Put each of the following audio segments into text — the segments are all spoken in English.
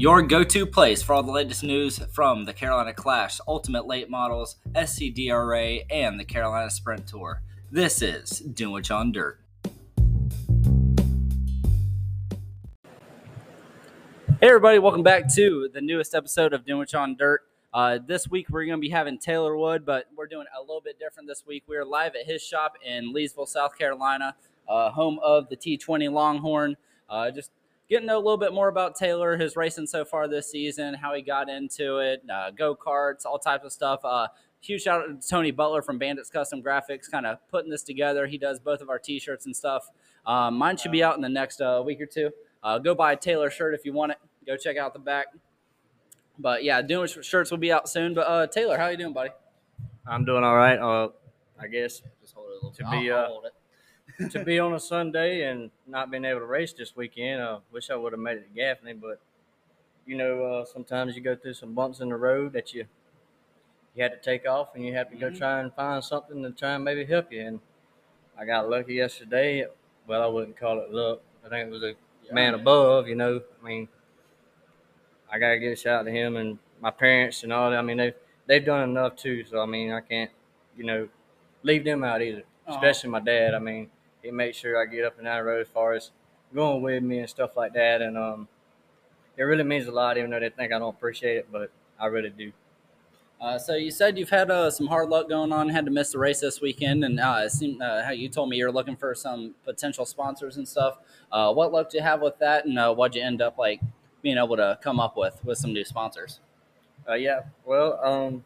Your go to place for all the latest news from the Carolina Clash, Ultimate Late Models, SCDRA, and the Carolina Sprint Tour. This is Dunwich on Dirt. Hey, everybody, welcome back to the newest episode of Dunwich on Dirt. Uh, this week we're going to be having Taylor Wood, but we're doing a little bit different this week. We're live at his shop in Leesville, South Carolina, uh, home of the T20 Longhorn. Uh, just getting to know a little bit more about Taylor, his racing so far this season, how he got into it, uh, go karts, all types of stuff. Uh, huge shout out to Tony Butler from Bandits Custom Graphics, kind of putting this together. He does both of our t-shirts and stuff. Um, mine should be out in the next uh, week or two. Uh, go buy a Taylor shirt if you want it. Go check out the back. But yeah, doing shirts will be out soon. But uh, Taylor, how you doing, buddy? I'm doing all right. Uh, I guess Just hold it a little To bit. be, to be on a Sunday and not being able to race this weekend, uh, wish I would have made it to Gaffney. But you know, uh, sometimes you go through some bumps in the road that you you had to take off, and you have to go Mhm. try and find something to try and maybe help you. And I got lucky yesterday. Well, I wouldn't call it luck. I think it was a Yeah, man above. You know, I mean, I gotta give a shout out to him and my parents and all that. I mean, they've they've done enough too. So I mean, I can't, you know, leave them out either. Especially my dad. I mean, he makes sure I get up and down the road as far as going with me and stuff like that. And um, it really means a lot, even though they think I don't appreciate it, but I really do. Uh, so you said you've had uh, some hard luck going on, had to miss the race this weekend, and uh, it seemed uh, how you told me you're looking for some potential sponsors and stuff. Uh, what luck do you have with that, and uh, what'd you end up like being able to come up with with some new sponsors? Uh, yeah. Well, um,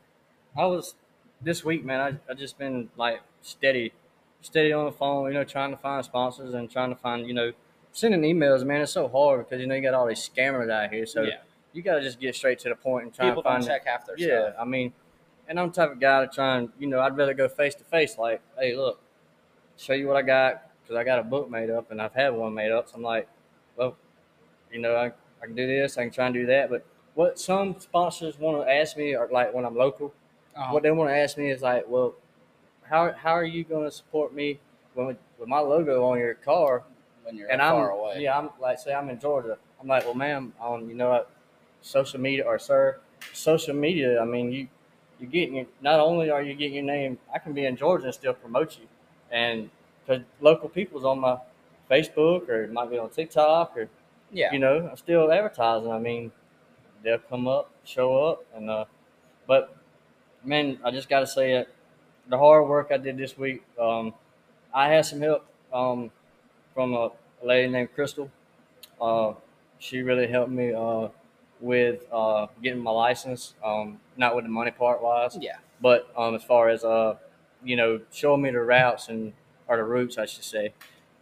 I was this week, man. I I just been like steady, steady on the phone. You know, trying to find sponsors and trying to find, you know, sending emails. Man, it's so hard because you know you got all these scammers out here. So Yeah. you got to just get straight to the point and try People to find. don't check half their yeah, stuff. I mean, and I'm the type of guy to try and you know I'd rather go face to face. Like, hey, look, show you what I got because I got a book made up and I've had one made up. So I'm like, well, you know, I, I can do this, I can try and do that. But what some sponsors want to ask me, or like when I'm local, Uh-huh. what they want to ask me is like, well, how how are you going to support me when with my logo on your car? when you're and far I'm away. yeah, I'm like say I'm in Georgia. I'm like, well, ma'am, on you know what, social media or sir, social media. I mean, you you're getting your, not only are you getting your name, I can be in Georgia and still promote you, and because local people's on my Facebook or it might be on TikTok or yeah. you know, I'm still advertising. I mean, they'll come up, show up, and uh, but man, I just got to say it. The hard work I did this week, um, I had some help um, from a, lady named Crystal. Uh, she really helped me uh, with uh, getting my license. Um, not with the money part wise, yeah. but um, as far as uh, you know, showing me the routes and or the routes, I should say,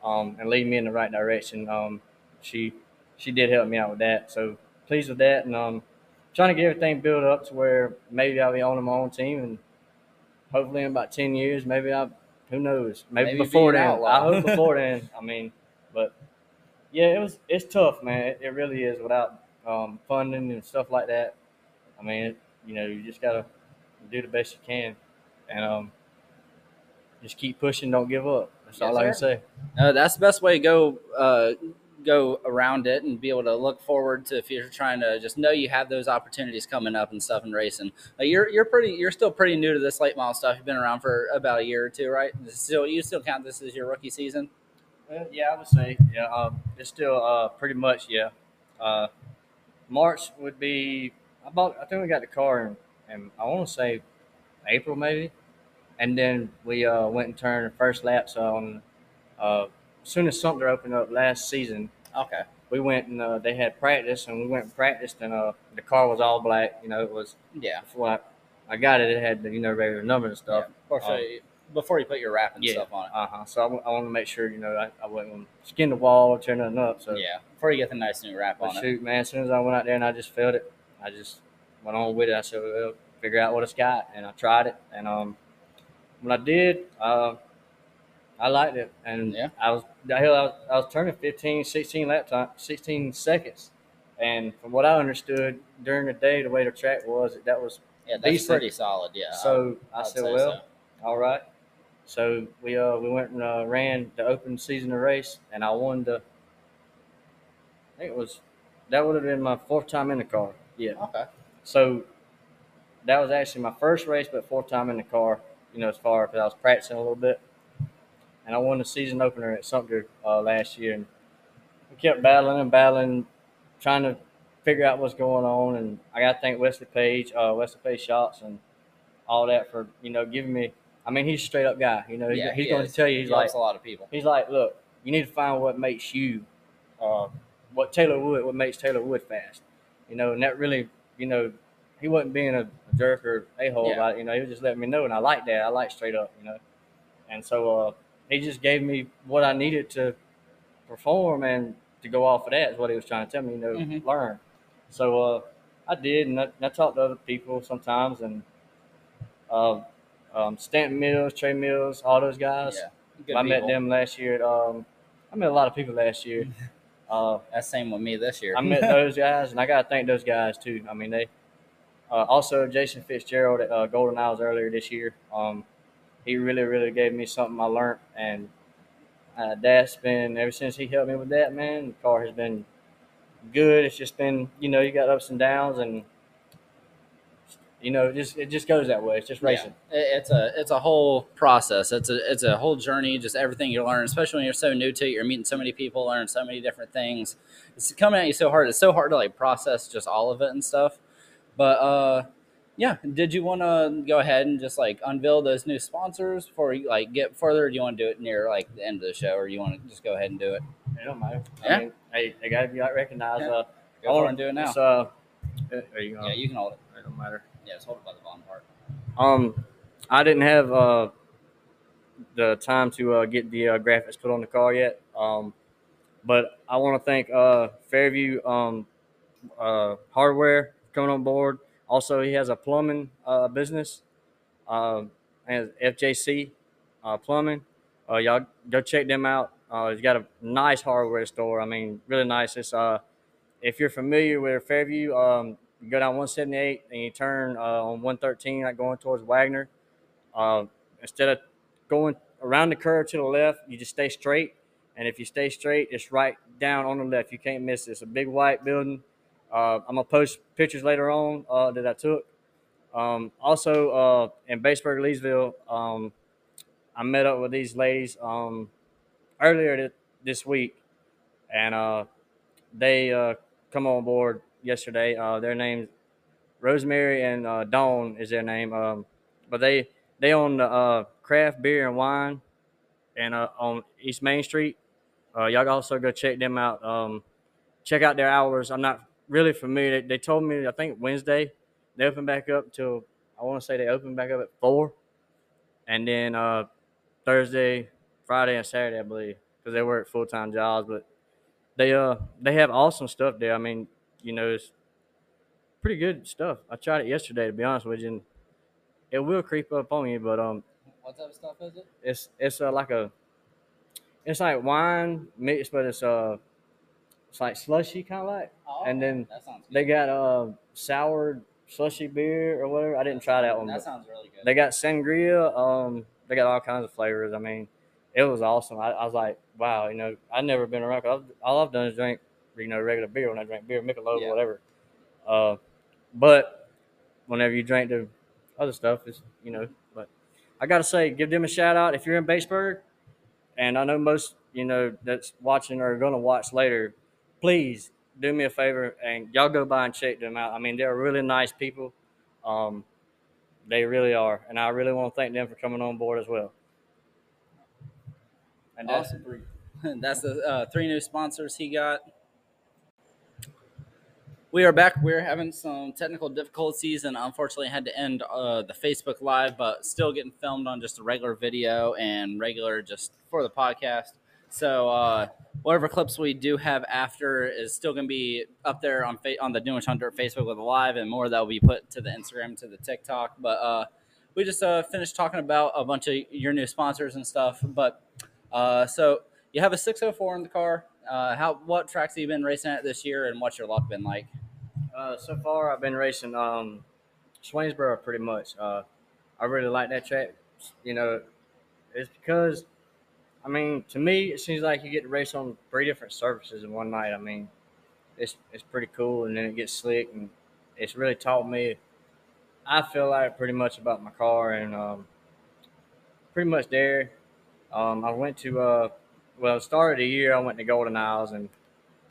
um, and leading me in the right direction. Um, she she did help me out with that. So pleased with that, and um, trying to get everything built up to where maybe I'll be owning my own team, and hopefully in about ten years, maybe I, who knows, maybe, Maybe before then. I hope before then. I mean, but yeah, it was it's tough, man. It, it really is without um, funding and stuff like that. I mean, it, you know, you just gotta do the best you can, and um, just keep pushing. Don't give up. That's Yes, all I can sir. say. Uh, that's the best way to go uh, go around it and be able to look forward to if you're trying to just know you have those opportunities coming up and stuff in racing. Uh, you're you're pretty you're still pretty new to this late model stuff. You've been around for about a year or two, right? Still, you still count this as your rookie season? Well, yeah, I would say yeah. Um, it's still uh, pretty much yeah. Uh, March would be about. I think we got the car in, in I want to say April maybe, and then we uh, went and turned the first laps on. As soon as Sumter opened up last season, Okay. we went and uh, they had practice, and we went and practiced, and uh, the car was all black. You know, it was Yeah. before I, I got it. It had the you know regular numbers and stuff. Of course, Um, uh, before you put your wrap and yeah. stuff on it. Uh huh. So I, w- I want to make sure you know I, I wasn't gonna skin the wall or tear nothing up. So yeah. Before you get the nice new wrap But on it. shoot, man, as soon as I went out there and I just felt it, I just went on with it. I said, well, figure out what it's got. And I tried it. And um, when I did, uh, I liked it. And Yeah. I was, I was, I was turning 15, 16 lap time, 16 seconds. And from what I understood during the day, the way the track was, that was Yeah, that's decent. pretty solid. Yeah. so. I, I'd said, well, so. all right. So we uh we went and uh, ran the open season of race, and I won the. I think it was that would have been my fourth time in the car. Yeah. Okay. So that was actually my first race, but fourth time in the car. You know, as far because I was practicing a little bit, and I won the season opener at Sumter uh, last year, and we kept battling and battling, trying to figure out what's going on. And I got to thank Wesley Page, uh, Wesley Page shots, and all that for you know giving me. I mean, he's a straight up guy. You know, he's, Yeah, he's he going is. to tell you He he's like helps a lot of people. he's like, look, you need to find what makes you, uh, what Taylor Wood, what makes Taylor Wood fast. You know, and that really, you know, he wasn't being a jerk or a hole Yeah. about it. You know, he was just letting me know, and I like that. I like straight up. You know, and so uh, he just gave me what I needed to perform and to go off of that is what he was trying to tell me. You know, Mhm. learn. So uh, I did, and I, and I talked to other people sometimes, and uh, um, Stanton Mills, Trey Mills, all those guys. Yeah. I met them last year. At, um, I met a lot of people last year. Uh, That's same with me this year. I met those guys, and I gotta thank those guys too. I mean, they uh, also Jason Fitzgerald at uh, Golden Isles earlier this year. Um, he really, really gave me something I learned, and uh, that's been ever since he helped me with that. Man, the car has been good. It's just been, you know, you got ups and downs, and you know, it just it just goes that way. It's just racing. Yeah. It's a it's a whole process. It's a it's a whole journey. Just everything you learn, especially when you're so new to it. You're meeting so many people, learning so many different things. It's coming at you so hard. It's so hard to like process just all of it and stuff. But uh, yeah. Did you want to go ahead and just like unveil those new sponsors before you like get further? Or do you want to do it near like the end of the show, or you want to just go ahead and do it? It don't matter. Yeah. I mean, hey, they gotta be recognized. Yeah. Uh, Go it and do it now. Uh, there you go. yeah, you can hold it. It don't matter. Yeah, just hold it by the bottom part. Um, I didn't have uh, the time to uh, get the uh, graphics put on the car yet. Um, but I want to thank uh, Fairview um, uh, Hardware for coming on board. Also, he has a plumbing uh, business, uh, and FJC uh, Plumbing. Uh, y'all go check them out. Uh, he's got a nice hardware store. I mean, really nice. It's uh, if you're familiar with Fairview, um, you go down 178 and you turn on 113, like going towards Wagner. Uh, instead of going around the curve to the left, you just stay straight. And if you stay straight, it's right down on the left. You can't miss it. It's a big white building. Uh, I'm gonna post pictures later on uh, that I took. Um, also, uh, in Batesburg, Leesville, um, I met up with these ladies um, earlier th- this week, and uh, they uh, come on board yesterday. Uh, their names Rosemary and Dawn is their name. Um, but they they own the craft beer and wine, and on East Main Street. Y'all also go check them out. Um, check out their hours. I'm not really familiar. They, they told me I think Wednesday they open back up till I want to say they open back up at four, and then uh, Thursday, Friday, and Saturday I believe because they work full time jobs. But they uh they have awesome stuff there. I mean, you know, it's pretty good stuff. I tried it yesterday to be honest with you. And it will creep up on you, but um, What type of stuff is it? it's it's uh, like a it's like wine mixed, but it's uh it's like slushy kind of like. Oh, And then. They got uh sour slushy beer or whatever. I didn't try that one. That sounds really good. they got sangria. Um, they got all kinds of flavors. I mean, it was awesome. I, I was like, wow, you know, I've never been around. Cause I've, all I've done is drink, you know, regular beer when I drink beer, Michelob, Yeah. or whatever. Uh, but whenever you drink the other stuff, it's you know. But I gotta say, give them a shout out if you're in Batesburg, and I know most you know that's watching or gonna watch later. Please do me a favor and y'all go by and check them out. I mean, they're really nice people. Um, they really are, and I really want to thank them for coming on board as well. And that's awesome. That's the uh, three new sponsors he got. We are back. We're having some technical difficulties and unfortunately had to end uh, the Facebook Live, but still getting filmed on just a regular video and regular just for the podcast. So uh, whatever clips we do have after is still going to be up there on fa- on the Doing Dirt Facebook with live, and more that will be put to the Instagram, to the TikTok. But uh, we just uh, finished talking about a bunch of your new sponsors and stuff. But uh, so you have a 604 in the car. Uh, how what tracks have you been racing at this year, and what's your luck been like? Uh, so far, I've been racing um, Swainsboro pretty much. Uh, I really like that track. You know, it's because, I mean, to me, it seems like you get to race on three different surfaces in one night. I mean, it's it's pretty cool, and then it gets slick, and it's really taught me. I feel like pretty much about my car, and um, pretty much there. Um, I went to uh, well, start of the year, I went to Golden Isles, and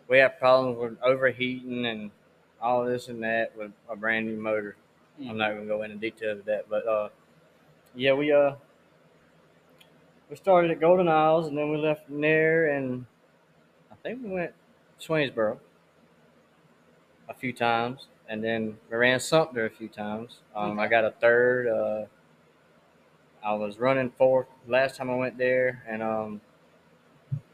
we had problems with overheating and all this and that with a brand new motor. I'm not gonna go into detail of that, but uh, yeah, we uh we started at Golden Isles and then we left from there and I think we went Swainsboro a few times and then we ran Sumter a few times. Um, I got a third. Uh, I was running fourth last time I went there and um,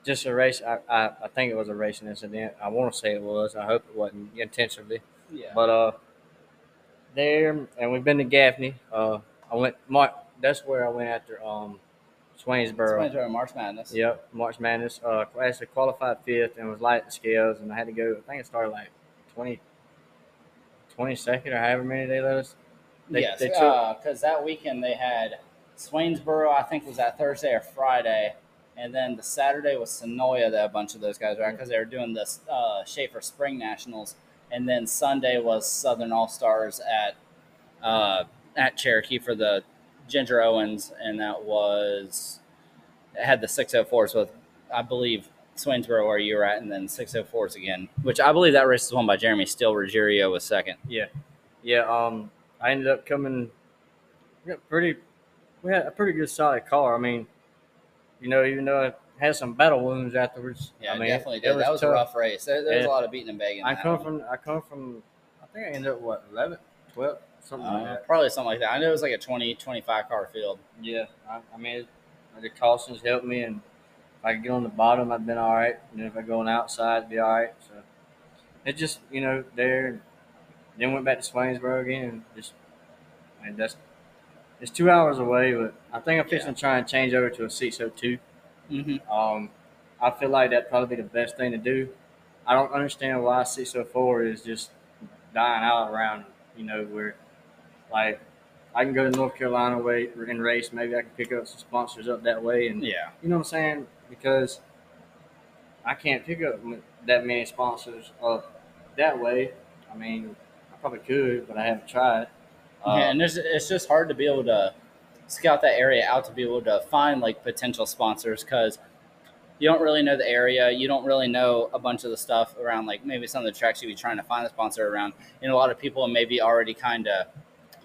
just a race. I, I, I think it was a racing incident. I want to say it was. I hope it wasn't intentionally. Yeah. But uh, there and we've been to Gaffney. Uh, I went. Mark. That's where I went after um, Swainsboro. Swainsboro March Madness. Yep, March Madness. Uh, actually qualified fifth and was light at the scales, and I had to go. I think it started like 20, 22nd or however many they let us. They, yes, they took. because that weekend they had Swainsboro. I think was that Thursday or Friday, and then the Saturday was Senoia. That a bunch of those guys were because they were doing this uh, Schaefer Spring Nationals, and then Sunday was Southern All Stars at uh, at Cherokee for the Ginger Owens, and that was it had the 604s with I believe Swainsboro where you were at, and then 604s again, which I believe that race was won by Jeremy Still. Ruggiero was second. Yeah, yeah. Um, I ended up coming. Pretty. We had a pretty good solid car. I mean, you know, even though I had some battle wounds afterwards. Yeah, I mean, definitely it did. that was a rough race. There, there was a lot of beating and begging. I come one. from. I come from. I think I ended up what 11th, 12th, something like Uh, that. probably something like that. I know it was like a 20, 25 car field. Yeah, I, I mean, it, the cautions helped me, and if I could get on the bottom, I'd been all right. And then if I go on the outside, it'd be all right. So it just, you know, there. Then went back to Swainsboro again. And just, I mean, that's it's two hours away, but I think I'm fixing to try and change over to a 602. Mm-hmm. Um, I feel like that'd probably be the best thing to do. I don't understand why 604 is just dying out around, you know, where like I can go to North Carolina way and race. Maybe I can pick up some sponsors up that way, and Yeah. you know what I'm saying? Because I can't pick up that many sponsors up that way. I mean, I probably could, but I haven't tried. Uh, yeah, and it's, it's just hard to be able to scout that area out to be able to find like potential sponsors because you don't really know the area. You don't really know a bunch of the stuff around like maybe some of the tracks you'd be trying to find a sponsor around. And a lot of people maybe already kind of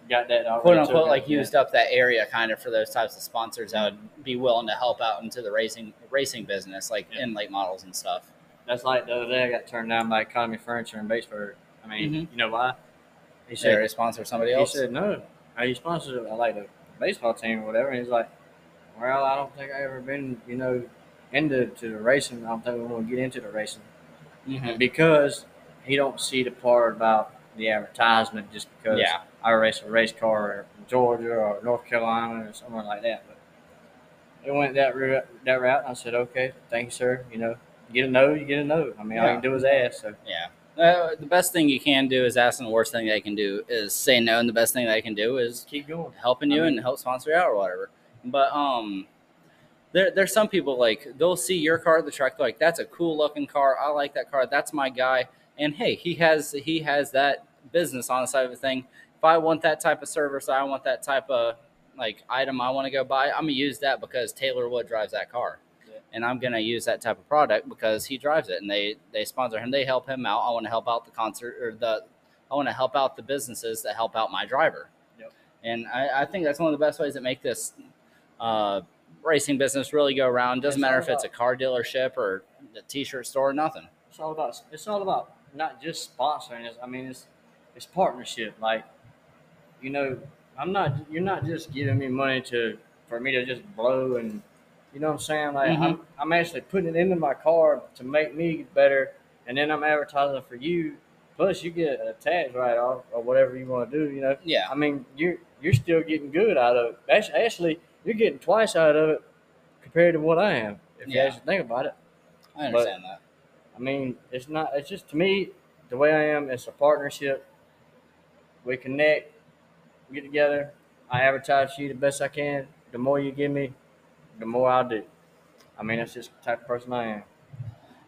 got that already quote unquote like yeah. used up that area kind of for those types of sponsors that would be willing to help out into the racing racing business like Yeah. in late models and stuff. That's like the other day I got turned down by Economy Furniture in Batesburg. I mean, Mhm. you know why? He said, they sponsor somebody else? he said, no. Are you sponsored I like the baseball team or whatever? And he's like, well, I don't think I ever been, you know, into to the racing. I don't think we want to get into the racing Mhm. because he don't see the part about the advertisement just because Yeah. I race a race car in Georgia or North Carolina or somewhere like that. But it went that route. That route. I said, okay, thank you, sir. You know, you get a no, you get a no. I mean, all you can do is ask. So Yeah. Uh, the best thing you can do is ask, and the worst thing they can do is say no. And the best thing they can do is keep going. helping you I mean- and help sponsor you out or whatever. But um, there there's some people like they'll see your car at the track, they're like that's a cool looking car. I like that car. That's my guy. And hey, he has he has that business on the side of the thing. If I want that type of service, I want that type of like item I want to go buy. I'm gonna use that because Taylor Wood drives that car. Yeah. And I'm gonna use that type of product because he drives it, and they they sponsor him. They help him out. I want to help out the concert or the I want to help out the businesses that help out my driver. Yep. And I, I think that's one of the best ways that make this uh, racing business really go around. Doesn't It's matter if it's a car dealership or a t-shirt store or nothing. It's all about. It's all about not just sponsoring. It's, I mean, it's it's partnership. Like, you know, I'm not. You're not just giving me money to for me to just blow and. You know what I'm saying? Like I'm, mm-hmm. I'm actually putting it into my car to make me better, and then I'm advertising for you. Plus, you get a tax write off or whatever you want to do. You know, Yeah. I mean, you're you're still getting good out of it. Actually, actually, you're getting twice out of it compared to what I am. If you actually think about it. I understand that. I mean, it's not. It's just to me, the way I am. It's a partnership. We connect, we get together. I advertise you the best I can. The more you give me, the more I'll do. I mean, that's just the type of person I am.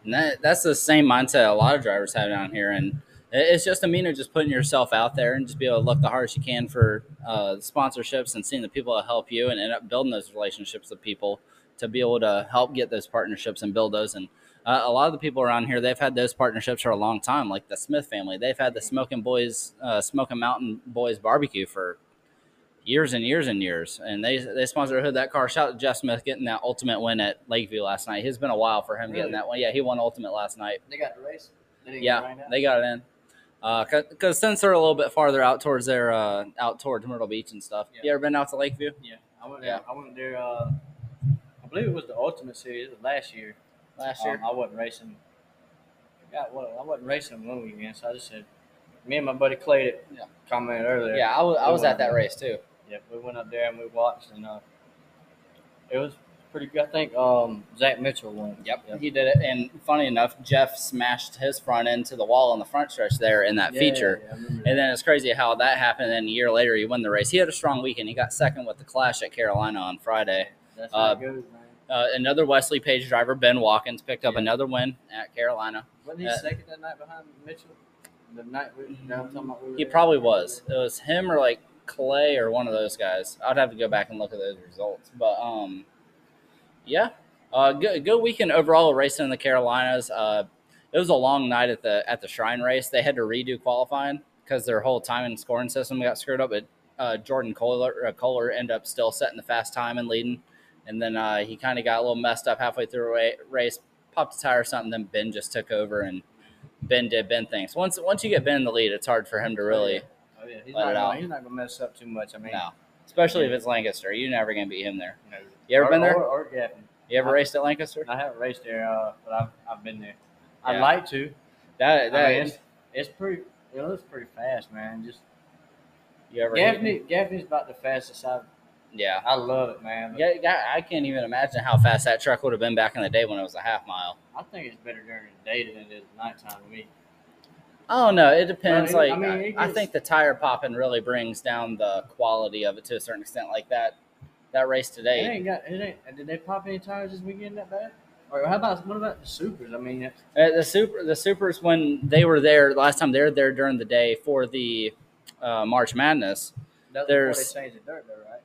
And that, that's the same mindset a lot of drivers have down here. And it's just a mean of just putting yourself out there and just be able to look the hardest you can for uh, sponsorships and seeing the people that help you and end up building those relationships with people to be able to help get those partnerships and build those. And uh, a lot of the people around here, they've had those partnerships for a long time, like the Smith family. They've had the Smoking Boys, uh, Smoking Mountain Boys barbecue for years and years and years. And they they sponsored Hood that car. Shout out to Jeff Smith getting that ultimate win at Lakeview last night. It's been a while for him Really? getting that one. Yeah, he won ultimate last night. They got the race. They Yeah, they got it in. Because since they're a little bit farther out towards their uh, out towards Myrtle Beach and stuff. Yeah. You ever been out to Lakeview Yeah, I went. Yeah. There, I went there. Uh, I believe it was the Ultimate Series. Last year. Last year? Um, I wasn't racing. I what I wasn't racing one weekend, so I just said. Me and my buddy Clay that Yeah. commented earlier. yeah, I was, I was at that there. race too. Yeah, we went up there and we watched, and uh, it was pretty good. I think um, Zach Mitchell won. Yep, he did it. And funny enough, Jeff smashed his front into the wall on the front stretch there in that Yeah, feature. yeah, And then it's crazy how that happened. And then a year later, he won the race. He had a strong weekend. He got second with the Clash at Carolina on Friday. That's uh, goes, man. Uh, another Wesley Page driver, Ben Watkins, picked up Yeah. another win at Carolina. Wasn't he uh, second that night behind Mitchell? The night we, that I'm talking about we were He there? probably was. It was him or like Clay or one of those guys. I'd have to go back and look at those results. But um, yeah, uh, good good weekend overall racing in the Carolinas. Uh, it was a long night at the at the Shrine race. They had to redo qualifying because their whole time and scoring system got screwed up. But uh, Jordan Kohler, uh, Kohler ended up still setting the fast time and leading, and then uh, he kind of got a little messed up halfway through the ra- race, popped a tire or something. Then Ben just took over and Ben did Ben things. Once once you get Ben in the lead, it's hard for him to really. Oh yeah, he's let not, it out. he's not gonna mess up too much. I mean, No, especially if it's Lancaster, you're never gonna beat him there. you, know, You ever or, been there? Or, or Gaffney. You ever I- raced at Lancaster? I haven't raced there, uh, but I've, I've been there. I'd like to. That that I mean, it's, it's pretty. It looks pretty fast, man. Just you ever Gaffney. Gaffney's about the fastest I've. Yeah. I love it, man. Yeah, I can't even imagine how fast that truck would have been back in the day when it was a half mile. I think it's better during the day than it is nighttime to me. Oh no, it depends. Well, it- like I mean, I, it I think the tire popping really brings down the quality of it to a certain extent. Like that that race It today. ain't got. It ain't. Did they pop any tires this weekend that bad? Or how about what about the supers? I mean, it's, Uh, the super the supers when they were there last time they were there during the day for the uh, March Madness. that's There's- before they changed the dirt, though, right?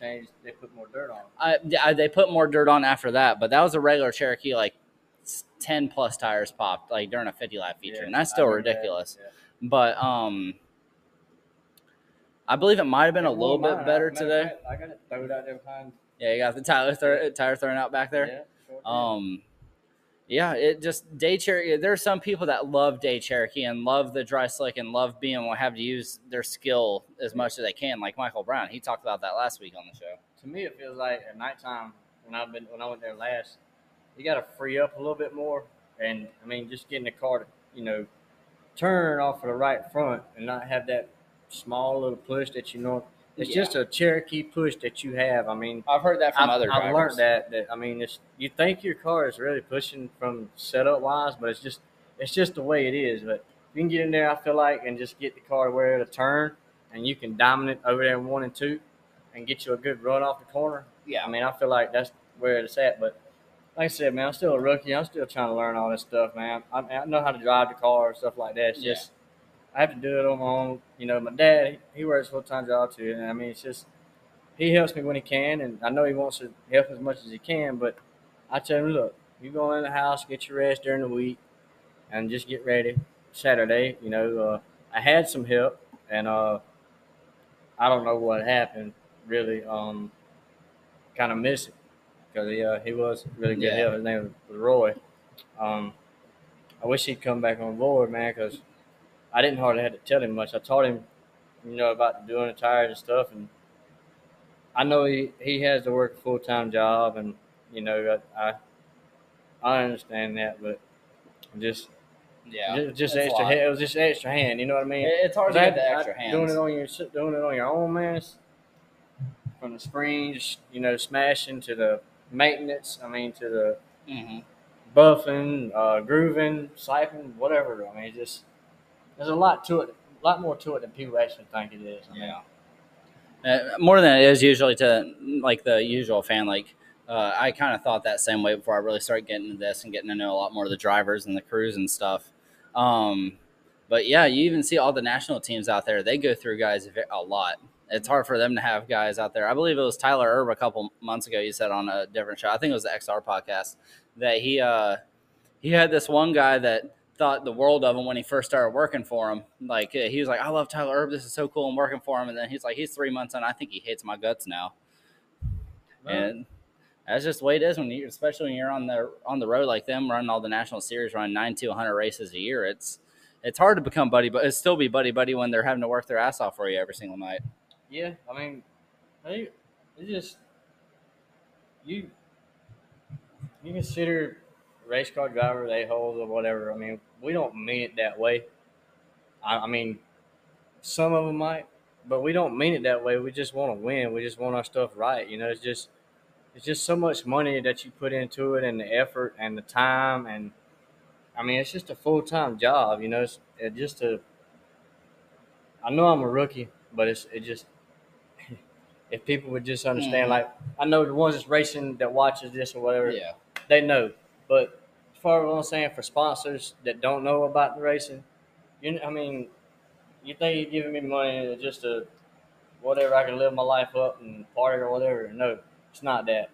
They put more dirt on. I, yeah, they put more dirt on after that, but that was a regular Cherokee like ten plus tires popped like during a fifty lap feature, Yeah, and that's still remember that, ridiculous. yeah. But um, I believe it might have been a little bit better of today. I got it thrown out there behind. Yeah, you got the tire thro- tire thrown out back there. Yeah, sure. Um, yeah, it just day Cherokee. There are some people that love day Cherokee and love the dry slick and love being to have to use their skill as much as they can. Like Michael Brown, he talked about that last week on the show. to me, it feels like at nighttime when I've been when I went there last, you got to free up a little bit more, and I mean, just getting the car to you know turn off of the right front and not have that small little push that you know. It's Yeah. just a Cherokee push that you have. I mean, I've heard that from I've, other I've learned that that I mean, it's you think your car is really pushing from setup wise, but it's just it's just the way it is. But you can get in there, I feel like, and just get the car where it'll turn, and you can dominate over there one and two, and get you a good run off the corner. Yeah. I mean, I feel like that's where it's at. But like I said, man, I'm still a rookie. I'm still trying to learn all this stuff, man. I, I know how to drive the car and stuff like that. It's Yeah. just I have to do it on my own. You know, my dad he, he works full time job too, and I mean, it's just he helps me when he can, and I know he wants to help as much as he can. But I tell him, look, you go in the house, get your rest during the week, and just get ready. Saturday, you know, uh, I had some help, and uh, I don't know what happened. Really, um, kind of miss it because he uh, he was really good Yeah. help. His name was Roy. Um, I wish he'd come back on board, man, because I didn't hardly have to tell him much. I taught him, you know, about doing the tires and stuff, and I know he, he has to work a full time job, and you know, I I understand that, but just Yeah, just, just extra hand, it was just extra hand. You know what I mean? It's hard to get the extra hands. Doing it on your doing it on your own, man. From the springs, you know, smashing to the maintenance. I mean, to the Mhm. buffing, uh, grooving, siping, whatever. I mean, just there's a lot to it. A lot more to it than people actually think it is. I mean, Yeah. Uh, more than it is usually to like the usual fan. Like Uh, I kind of thought that same way before I really started getting into this and getting to know a lot more of the drivers and the crews and stuff. Um, but yeah, you even see all the national teams out there. They go through guys a lot. It's hard for them to have guys out there. I believe it was Tyler Erb a couple months ago. You said on a different show. I think it was the XR podcast that he uh, he had this one guy that thought the world of him when he first started working for him. Like he was like, "I love Tyler Erb. This is so cool. I'm working for him." And then he's like, "He's three months in. I think he hates my guts now." And that's just the way it is when you, especially when you're on the on the road like them, running all the national series, running nine to 100 races a year. It's it's hard to become buddy, but it's still be buddy buddy when they're having to work their ass off for you every single night. Yeah, I mean, they it's just you you consider race car driver they hold or whatever. I mean, we don't mean it that way. I, I mean, some of them might, but we don't mean it that way. We just want to win. We just want our stuff right. You know, it's just it's just so much money that you put into it and the effort and the time and I mean, it's just a full time job. You know, it's it just a. I know I'm a rookie, but it's it just if people would just understand, Mhm. like I know the ones that's racing that watches this or whatever, Yeah, they know. But far as what I'm saying, for sponsors that don't know about the racing, you I mean, you think you're giving me money just to whatever I can live my life up and party or whatever? No, it's not that.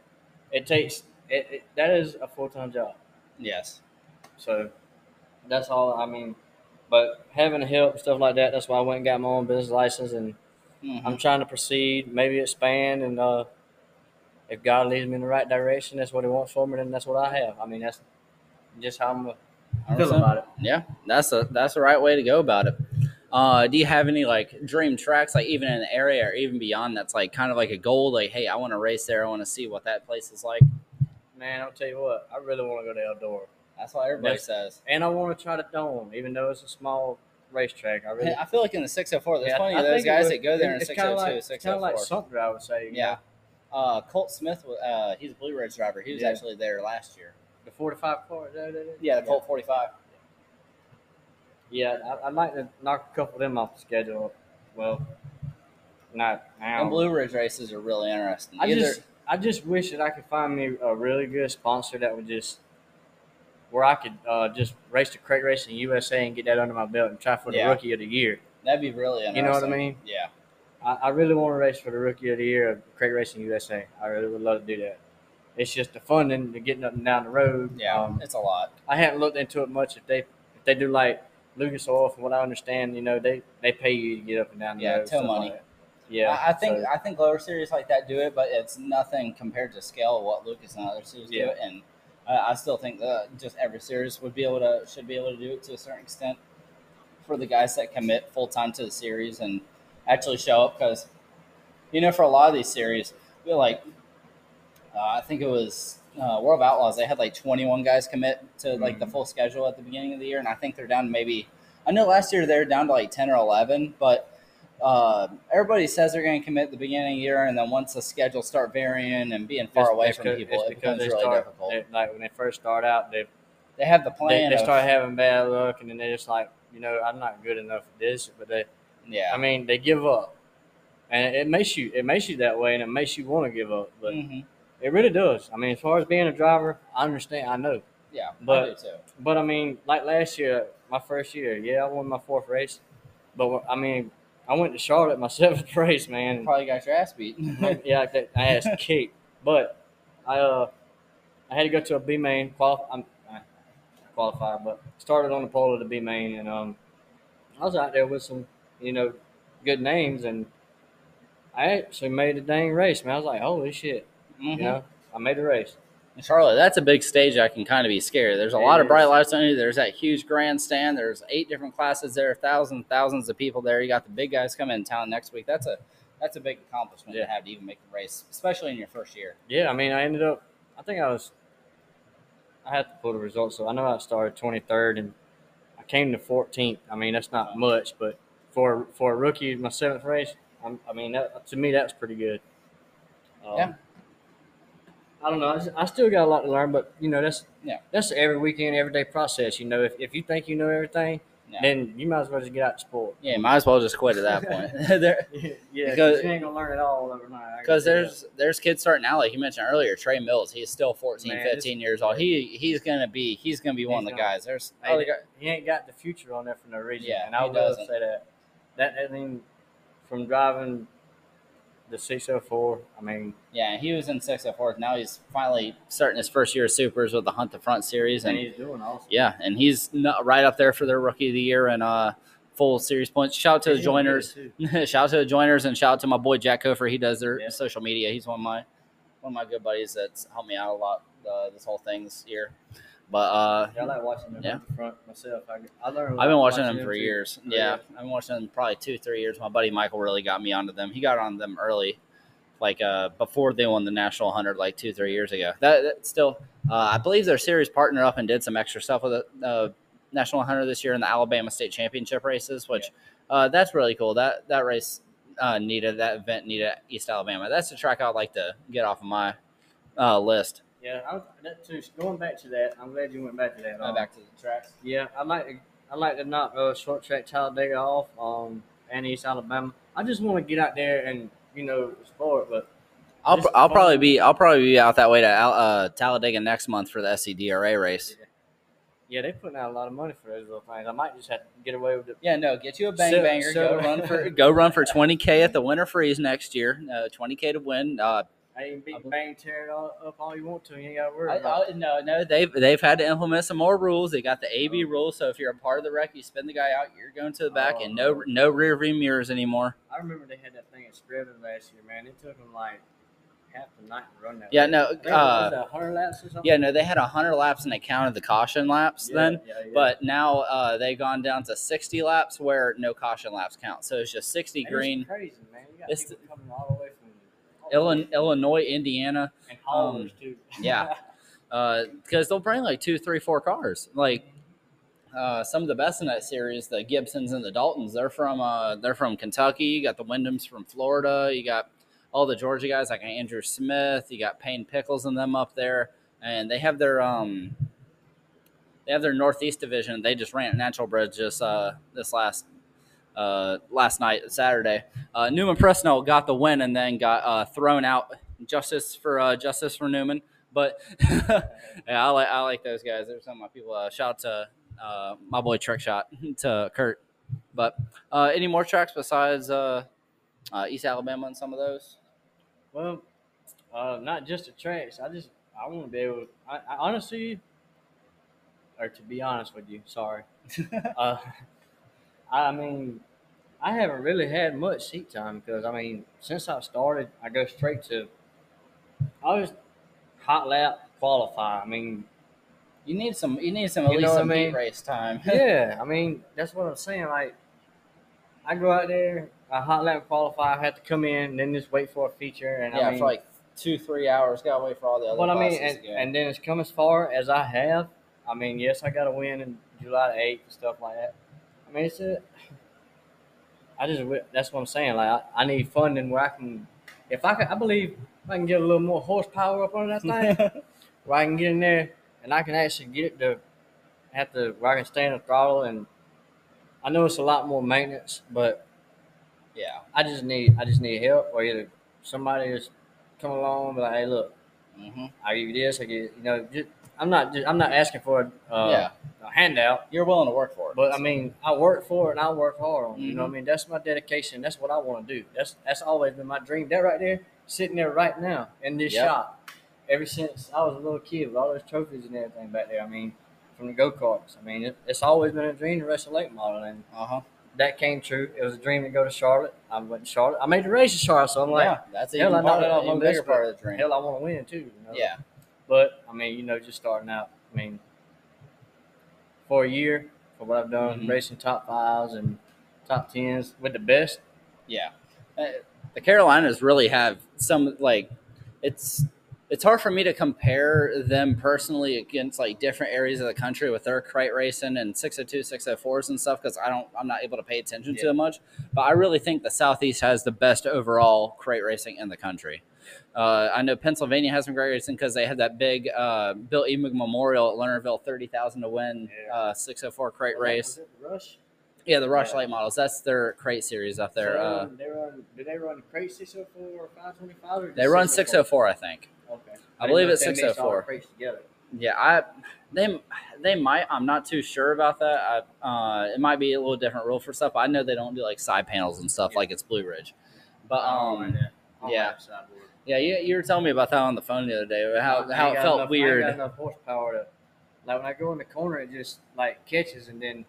It takes it, it that is a full time job. yes, So that's all I mean. But having help stuff like that, that's why I went and got my own business license, and Mhm. I'm trying to proceed, maybe expand, and uh, if God leads me in the right direction, that's what He wants for me, then that's what I have. I mean, that's just how I'm gonna feel about it. Yeah, that's a that's the right way to go about it. Uh, do you have any like dream tracks, like even in the area or even beyond? That's like kind of like a goal. Like, hey, I want to race there. I want to see what that place is like. Man, I'll tell you what, I really want to go to Eldora, That's what everybody Yes. says. and I want to try to Dome, even though it's a small racetrack. I really. I feel like in the 604, there's Yeah, plenty I of those guys would- that go there in it's kinda 602, like, It's kind of 604. like something I would say. Yeah. know, Uh, Colt Smith, uh, he's a Blue Ridge driver. He was Yeah. actually there last year. The 45 car. is that what? Yeah, the Colt 45. Yeah, I, I'd like to knock a couple of them off the schedule. Well, not now. And Blue Ridge races are really interesting. I Either- just, I just wish that I could find me a really good sponsor that would just, where I could uh, just race the crate racing USA and get that under my belt and try for the Yeah. rookie of the year. that'd be really interesting. You know what I mean? Yeah. I, I really want to race for the rookie of the year of crate racing USA. I really would love to do that. It's just the funding to getting up and down the road. Yeah, Um, it's a lot. I haven't looked into it much. If they if they do like Lucas Oil, from what I understand, you know they they pay you to get up and down the Yeah, road. tow stuff like money. yeah, I, I think so- I think lower series like that do it, but it's nothing compared to scale of what Lucas and other series Yeah. do. And uh, I still think that just every series would be able to should be able to do it to a certain extent for the guys that commit full time to the series and actually show up because you know for a lot of these series, we like uh, I think it was uh, World of Outlaws. They had like 21 guys commit to like the Mhm. full schedule at the beginning of the year, and I think they're down to maybe. I know last year they were down to like 10 or 11, but uh, everybody says they're going to commit the beginning of the year, and then once the schedules start varying and being far It's- away it's from people, it becomes they really start, difficult. they- like when they first start out, they They have the plan. they of- start having bad luck, and then they just like you know I'm not good enough for this, but they yeah. I mean they give up, and it makes you it makes you that way, and it makes you want to give up, but Mhm. It really does. I mean, as far as being a driver, I understand, I know. Yeah, but- I do too. But I mean, like last year, my first year, yeah, I won my fourth race. But I mean, I went to Charlotte my seventh race, man. Probably got your ass beat. yeah, I, asked kicked, but I uh, I had to go to a B main qualify. I'm qualified, but started on the pole of the B main, and um, I was out there with some, you know, good names, and I actually made a dang race, man. I was like, holy shit, Mhm. you know, I made the race. In Charlotte, that's a big stage I can kind of be scared. There's a It lot of bright lights on you. There's that huge grandstand. There's eight different classes there, thousands, thousands of people there. You got the big guys coming in town next week. That's a that's a big accomplishment to have to even make the race, especially in your first year. Yeah, I mean, I ended up. I think I was. I had to pull the results, so I know I started twenty third, and I came to fourteenth. I mean, that's not much, but for for a rookie, my seventh race, I'm, I mean, that, to me, that's pretty good. Um, Yeah. I don't know. I still got a lot to learn, but you know, that's Yeah. that's every weekend, everyday process. You know, if, if you think you know everything, Yeah. then you might as well just get out the sport. Yeah, might as well just quit at that point. there, yeah, Because- you ain't gonna learn it all overnight. I because tell you there's there's kids starting out like you mentioned earlier. Trey Mills, he's still 14, Man, 15 years old. He he's gonna be he's gonna be one of He's the guys. There's oh, Hey, guy- he ain't got the future on there for no reason. Yeah, and I will say that. That I mean, from driving the 604, I mean, yeah, he was in 604. Now he's finally starting his first year of supers with the Hunt the Front series, and and he's doing awesome. yeah, and he's not, right up there for their rookie of the year and uh full series points. Shout out to the He's doing good, joiners. shout out to the joiners and shout out to my boy Jack Kofer. He does their Yeah. social media. He's one of my one of my good buddies that's helped me out a lot uh, this whole thing this year. But uh, Yeah, I like watching them Yeah. front myself. I, I learned. I've been lot watching them for years. Oh, Yeah, I've been watching them probably two, three years. My buddy Michael really got me onto them. He got on them early, like uh, before they won the national hundred, like two, three years ago. That, that still, uh, I believe their series partnered up and did some extra stuff with the uh, national hundred this year in the Alabama State Championship races, which uh, that's really cool. That that race uh, needed that event needed East Alabama. That's the track I'd like to get off of my uh, list. Yeah, I, that too. Going back to that, I'm glad you went back to that. Uh, Um, back to the tracks. Yeah, I like to. I like to knock uh, short track Talladega off. Um, and East Alabama. I just want to get out there and you know sport, but I'll, I'll probably be I'll probably be out that way to uh, Talladega next month for the SCDRA race. yeah, they're putting out a lot of money for those little things. I might just have to get away with it. Yeah, no, get you a bang So- banger. so- go run for go run for twenty k at the Winter Freeze next year. Uh, twenty k to win. Uh, I ain't I beat bang tear it all up all you want to. You ain't got to worry I, about. I, no, no, they've they've had to implement some more rules. They got the AB Oh. rule, so if you're a part of the wreck, you spin the guy out, you're going to the back, Oh. and no no rear view mirrors anymore. I remember they had that thing at Screven last year, man. It took them like half the night to run that. Yeah, race. no, it uh, hundred laps or something. Yeah, no, they had hundred laps and they counted the caution laps Yeah, then. yeah, yeah. But now uh, they've gone down to 60 laps where no caution laps count. So it's just 60 And it's green. crazy, man. You got It's people coming all the way Illinois, Illinois, Indiana, and haulers too. yeah. because they'll bring like two, three, four cars. Like uh, some of the best in that series, the Gibsons and the Daltons, they're from uh, they're from Kentucky. You got the Wyndhams from Florida. You got all the Georgia guys like Andrew Smith. You got Payne Pickles and them up there, and they have their um they have their Northeast division. They just ran at Natural Bridge just uh, this last uh, last night Saturday. Uh, Newman Presnell got the win and then got uh, thrown out. Justice for uh, justice for Newman, but yeah, I like I like those guys. They're some of my people. Uh, shout out to uh, my boy Trick Shot to Kurt. But any more tracks besides East Alabama and some of those? Well, not just the tracks. I just I want to be able. I, I honestly, or to be honest with you, sorry. I mean, I haven't really had much seat time because I mean, since I started, I go straight to. I was hot lap qualify. I mean, You need some. You need some at You least some I heat mean? race time. yeah, I mean that's what I'm saying. Like, I go out there, I hot lap qualify, I have to come in, then just wait for a feature, and yeah, I mean, for like two, three hours. Got to wait for all the other. But I mean, and, and then it's come as far as I have. I mean, yes, I got a win in July the eighth and stuff like that. I mean, it's a. I just that's what I'm saying. Like, I, I need funding where I can, if I can, I believe if I can get a little more horsepower up on that thing, where I can get in there and I can actually get it to have to where I can stay in the throttle and. I know it's a lot more maintenance, but yeah. I just need I just need help or either somebody just come along and be like, hey, look, hmm I give you this, I give you, you know, just, I'm not just, I'm not asking for a, uh, yeah. a handout, You're willing to work for it. but I mean, I work for it and I work hard on it. You know what I Mhm. mean? That's my dedication. That's what I want to do. That's that's always been my dream. That right there, sitting there right now in this Yep. shop, ever since I was a little kid with all those trophies and everything back there. I mean, from the go karts. I mean, it, it's always been a dream to race a late model, and uh huh. that came true. It was a dream to go to Charlotte. I went to Charlotte. I made the race in Charlotte, so I'm like, yeah, that's hell, even, I part it of, even bigger part of the dream. hell, I want to win too. You know? Yeah. But I mean, you know, just starting out. I mean, for a year, for what I've done, Mhm. racing top fives and top tens with the best. Yeah, Uh, the Carolinas really have some like it's it's hard for me to compare them personally against like different areas of the country with their crate racing and 602 604s and stuff because i don't i'm not able to pay attention to Yeah. it much but i really think the southeast has the best overall crate racing in the country Uh, I know Pennsylvania has some great racing because they had that big uh, Bill Emig Memorial at Lernerville, thirty thousand to win, Yeah. uh, six hundred four crate race. Rush. Yeah, the Rush Yeah. Late Models. That's their crate series up there. So they Uh, run, they run. Do they run crate six hundred four or five twenty five? They run six hundred four, I think. Okay. I didn't believe it's if they mixed all the 604. crates together. Yeah, I they they might. I'm not too sure about that. I, uh, it might be a little different rule for stuff. I know they don't do like side panels and stuff Yeah. like it's Blue Ridge. But Oh, um, yeah. On yeah. Yeah, you, you were telling me about that on the phone the other day. How I how it felt enough- I weird. got enough horsepower to like when I go in the corner, it just like catches, and then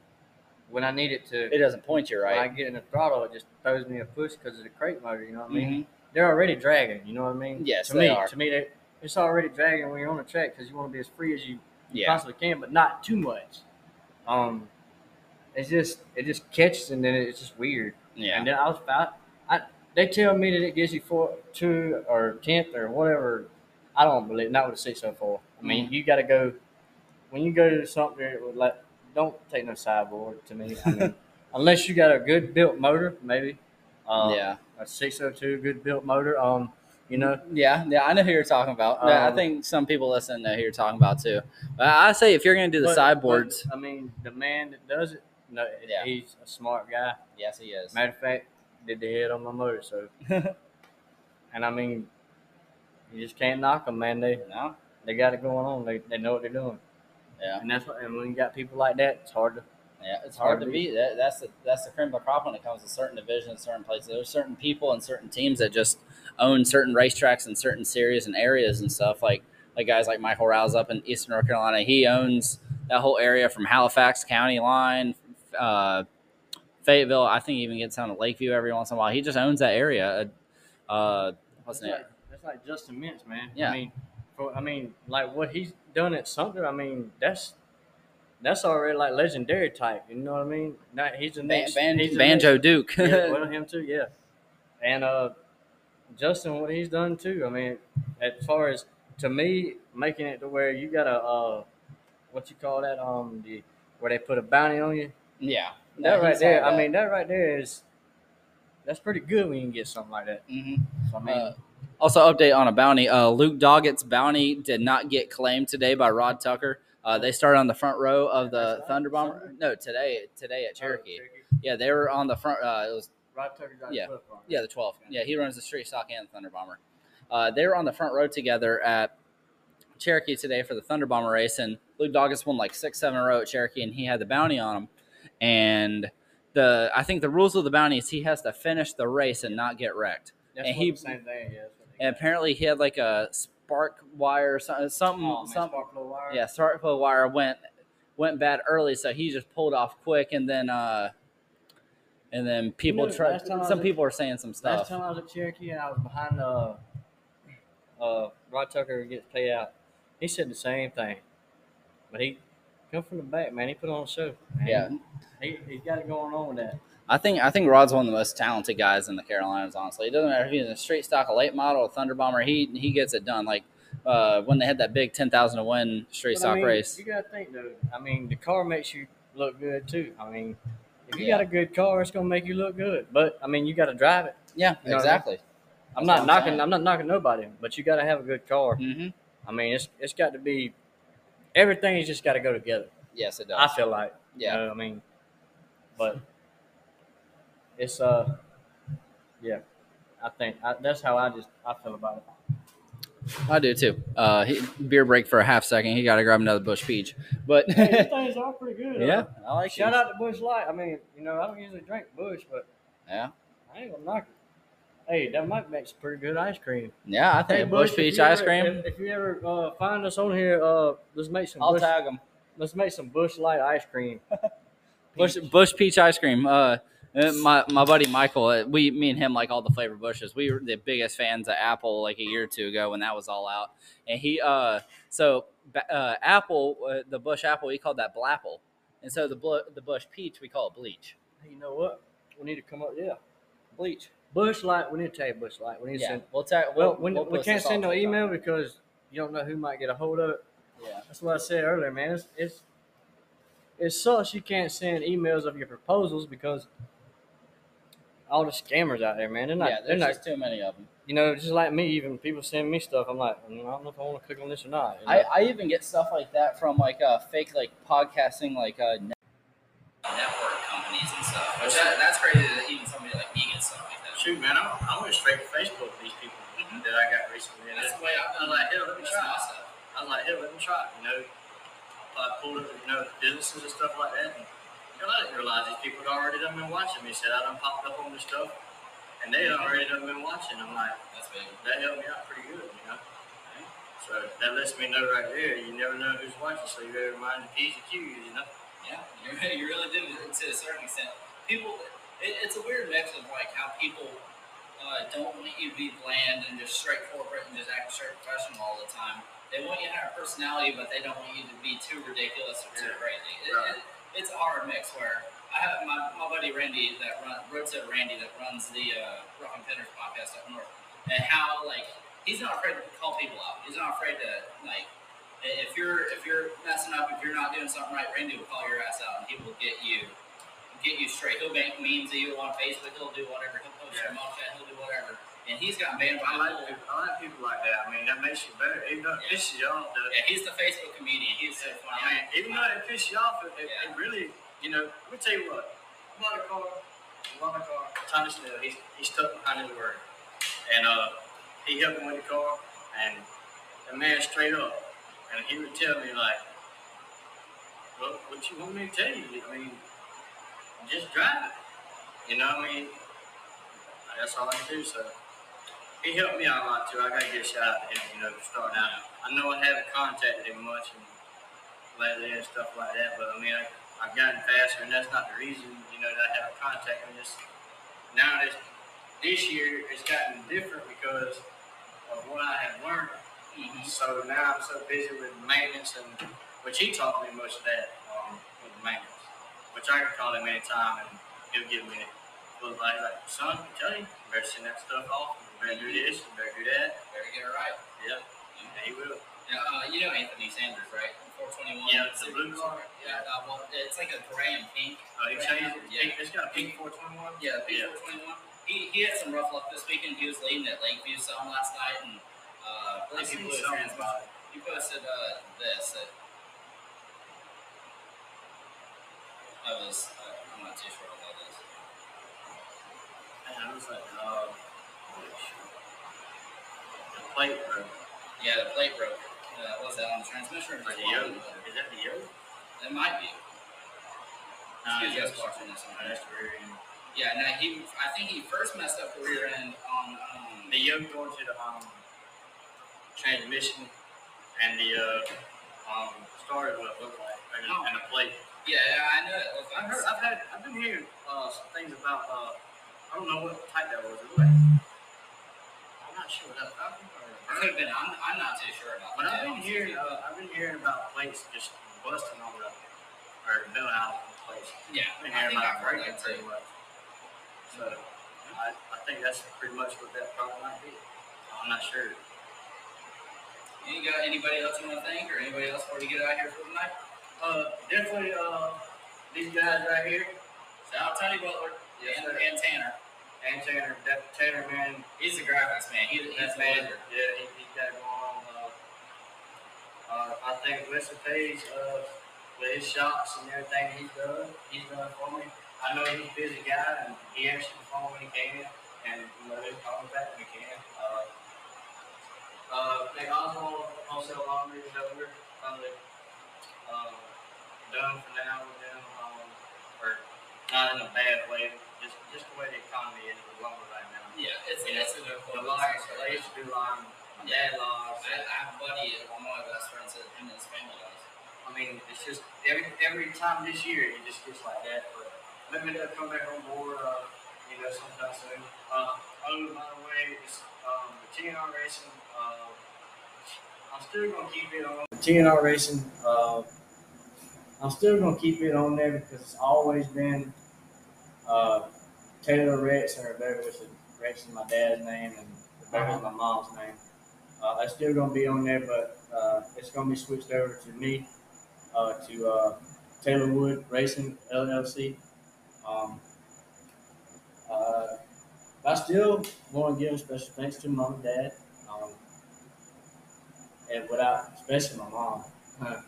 when I need it to, It doesn't point you right. when I get in the throttle, it just throws me a push because of the crate motor. You know what I mean? Mhm. They're already dragging. You know what I mean? Yes, to they me, are. to me, they, it's already dragging when you're on the track because you want to be as free as you Yeah, possibly can, but not too much. Um, it's just it just catches and then it's just weird. yeah. And then I was I, I they tell me that it gives you four two or tenth or whatever. I don't believe not with a six oh four. I mean, Mhm. you got to go when you go to something with like don't take no sideboard to me. I mean, unless you got a good built motor, maybe. Um, yeah, a six oh two good built motor. Um, you know, yeah, yeah. I know who you're talking about. Yeah, I Um, think some people listening know who you're talking about too. But I say if you're gonna do the But- sideboards, but, I mean, the man that does it, no, Yeah. he's a smart guy. yes, he is. Matter of fact, did the head on my motor. So, and I mean, you just can't knock them, man. They no, they got it going on. They, they know what they're doing. yeah. And that's what. And when you got people like that, it's hard to. Yeah, it's Hard hard to to beat. That, that's the that's the cream of the crop when it comes to certain divisions, certain places. There's certain people and certain teams that just own certain racetracks and certain series and areas and stuff. Like like guys like Michael Rouse up in Eastern North Carolina. He owns that whole area from Halifax County line, uh, Fayetteville. I think he even gets down to Lakeview every once in a while. He just owns that area. Uh, what's That's name? like, that's like Justin Mintz, man. Yeah. I mean, for, I mean, like what he's done at Sumter. I mean, that's that's already like legendary type. You know what I mean? Not, he's the next Ban- he's Banjo next- Duke. yeah, well, him too, yeah. And uh, Justin, what he's done too. I mean, as far as to me, making it to where you got a uh, what you call that? Um, the where they put a bounty on you. yeah, That right there. I mean, that right there is that's pretty good when you can get something like that. Mm-hmm. So I mean, Uh, also, update on a bounty. Uh, Luke Doggett's bounty did not get claimed today by Rod Tucker. Uh, they started on the front row of the Thunder Bomber. No, today, today at Cherokee. Yeah, they were on the front. Uh, it was Rod Tucker got Yeah. yeah. yeah, the 12. Yeah, he runs the street stock and the Thunder Bomber. Uh, they were on the front row together at Cherokee today for the Thunder Bomber race, and Luke Doggett won like six, seven in a row at Cherokee, and he had the bounty on him. And the I think the rules of the bounty is he has to finish the race and not get wrecked. That's and he- the same thing. Yeah. that's what they And apparently he had like a spark wire something. Something, Oh, man, something spark plug wire. yeah, spark plug wire went went bad early, so he just pulled off quick, and then uh, and then people know, tried. Some at- people were saying some stuff. Last time I was at Cherokee and I was behind uh, uh, Rod Tucker gets paid out. He said the same thing, but he come from the back, man. He put on a show. Man. Yeah, he he has got it going on with that. I think I think Rod's one of the most talented guys in the Carolinas. Honestly, it doesn't matter if he's in a straight stock, a late model, a Thunder Bomber. He he gets it done. Like uh, when they had that big ten thousand to win straight But, stock I mean, race. You gotta think though. I mean, the car makes you look good too. I mean, if you Yeah. got a good car, it's gonna make you look good. But I mean, you got to drive it. Yeah, You know what I mean? exactly. I'm That's not what I'm knocking. I'm not knocking nobody, but you got to have a good car. hmm I mean, it's it's got to be. Everything's just got to go together. Yes, it does. I feel like. Yeah. You know, I mean, but it's uh, yeah. I think I, that's how I just I feel about it. I do too. Uh, he, beer break for a half second. He got to grab another Busch Peach, but Hey, these things are pretty good. yeah, uh, I like Shout these. out to Busch Light. I mean, you know, I don't usually drink Busch, but Yeah, I ain't gonna knock it. Hey, that might make some pretty good ice cream. yeah. I think Hey, Busch if Peach you ice ever- cream. If, if you ever uh, find us on here, uh, let's make some. I'll Busch, tag him. let's make some Busch Light ice cream. Busch Peach. Busch Peach ice cream. Uh, uh, my my buddy Michael, uh, we me and him like all the flavor bushes. We were the biggest fans of Apple like a year or two ago when that was all out. And he uh so ba- uh, Apple uh, the Busch Apple he called that Blapple, and so the bl- the Busch Peach we call it Bleach. Hey, you know what? We need to come up. Yeah, Bleach. Busch Light. We need to tell you Busch Light. We need to Yeah, send. we'll tag. Well, We'll, we, we'll we can't send no all time. email because you don't know who might get a hold of it. Yeah. That's what I said earlier, man. It's, it's it sucks you can't send emails of your proposals because all the scammers out there, man. They're not. yeah, they're there's not. too many of them. You know, just like me. Even people send me stuff. I'm like, mm, I don't know if I want to click on this or not. you know? I, I even get stuff like that from like uh, fake like podcasting like uh, network companies and stuff. Which that, that's crazy stuff like that. Shoot, man, I, I went straight to Facebook with these people Mhm. that I got recently. And That's the way I've I done was like, hell, let me That's try. stuff. I was like, hell, let me try. You know, I pulled up, you know, businesses and stuff like that. And, you know, I didn't realize these people had already done been watching me. Said I done popped up on this stuff, and they had already done been watching. I'm like, That's big. that helped me out pretty good, you know. So that lets me know right there. You never know who's watching, so you better mind the p's and q's, you know. Yeah, you really do to a certain extent. People, it, it's a weird mix of like how people uh, don't want you to be bland and just straight corporate and just act straight professional all the time. They want you to have a personality, but they don't want you to be too ridiculous or too Yeah. crazy. It, Right. it, it's a hard mix where I have my, my buddy Randy that run Road to Randy that runs the uh, Rock and podcast up north, and how like he's not afraid to call people out. He's not afraid to like if you're if you're messing up, if you're not doing something right, Randy will call your ass out and he will get you get you straight. He'll make memes of you on Facebook. He'll do whatever. He'll post your Yeah. mug shot. He'll do whatever. And he's got banned by I like people, I like people like that. I mean, that makes you better. Even though it Yeah. pisses you off, though. Yeah, he's the Facebook comedian. He's so funny. I mean, even though it pisses you off, it, it, Yeah. it really, you know, let me tell you what. I'm on a car, I'm on a car, Tommy Snell, he's, he's stuck behind his word. And uh, he helped me with the car, and the man straight up, and he would tell me, like, well, what you want me to tell you? I mean, just drive it. You know what I mean? That's all I can do, so. He helped me out a lot too. I gotta give a shout out to him, you know, starting out. I know I haven't contacted him much and lately and stuff like that, but I mean, I, I've gotten faster, and that's not the reason, you know, that I haven't contacted him. Just now, this this year, it's gotten different because of what I have learned. Mhm. So now I'm so busy with maintenance, and which he taught me much of that um, with maintenance, which I can call him anytime, and he'll give me a little like, son, I tell you, you better send that stuff off. You better do this. You better do that. Better get it right. Yep. And he will. Yeah, uh, you know Anthony Sanders, right? 421. Yeah, the blue car. Yeah, uh, well, it's like a gray and pink. Oh, he changed it. Yeah. It's got a pink 421. Yeah, the Yeah. 421. He, he had some rough luck this weekend. He was leading at Lakeview some last night, and uh, I I believe he blew a. He posted uh, this. That I was. Uh, I'm not too sure what that is. And I was like, oh, holy shit. The plate broke. Yeah, the plate broke. Uh, was that on the transmission or just the one? Is that the yoke? It might be. Excuse us that's watching this one. That's rear end. Yeah, no, he. I think he first messed up the rear end on. Um, The yoke going to the um, transmission and the uh, um, starter what it looked like, and, the- and the plate. Yeah, I know I've heard, I've had, I've been hearing uh, some things about. Uh, I don't know what type that was. It like, I'm not sure. Was that It could have been. I'm, I'm not too sure about But that. I've been hearing, uh, I've been hearing about plates just busting on the, or milling out the plates. Yeah, I've been I hearing about breaking pretty much. So I, I think that's pretty much what that problem might be. I'm not sure. You got anybody else you want to thank, or anybody else before we get out here for tonight? Uh, definitely, uh, these guys right here, out Tony Butler Yes, and, and Tanner. and Tanner, that Tanner man, He's the graphics man. He, he's that the man, wizard. yeah, he, he's got it going on. Uh, uh, I think Lester Page, uh, with his shots and everything he's done, he's done for me. I know he's a busy guy and he the phone when he can, and you know he'll call me back when he can. Uh, uh, they also wholesale laundry is over, uh, done for now with them, um, or not in a bad way, just just the way the economy is with lumber right now. Yeah, it's Yeah. it's a good The quote. logs, they used to do lime, my dad logs. I, I have a buddy, one of my best friends, that him and his family does. I mean, it's just every every time this year it just gets like that. But maybe they'll come back on board, uh, you know, sometime soon. Uh, oh, by the way, it's um, the TNR Racing. Uh, I'm still gonna keep it on. TNR Racing. Uh, I'm still gonna keep it on there because it's always been uh, Taylor Rex or Rebecca, which is Rex is my dad's name and Rebecca is my mom's name. Uh, it's still gonna be on there, but uh, it's gonna be switched over to me uh, to uh, Taylor Wood Racing LLC. Um, uh, I still want to give a special thanks to mom and dad. Um, and without, especially my mom, huh,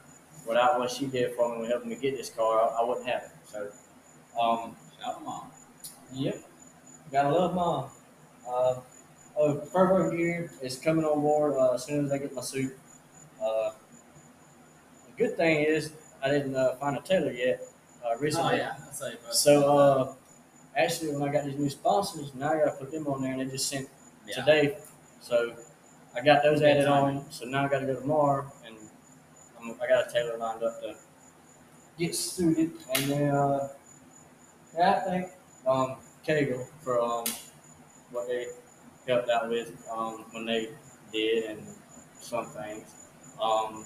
without what she did for me, helping me get this car, I, I wouldn't have it. So, um, Shout out mom. Yep. Gotta love mom. Uh, oh, Fervo gear is coming on board uh, as soon as I get my suit. Uh, the good thing is I didn't uh, find a tailor yet uh, recently. Oh yeah, that's. So uh, actually, when I got these new sponsors, now I gotta put them on there, and they just sent yeah. today. So I got those added on. So now I gotta go tomorrow, I'm, I got a tailor lined up to get suited, and then uh, yeah, I think um, Kegel for um, what they helped out with um, when they did and some things. Um,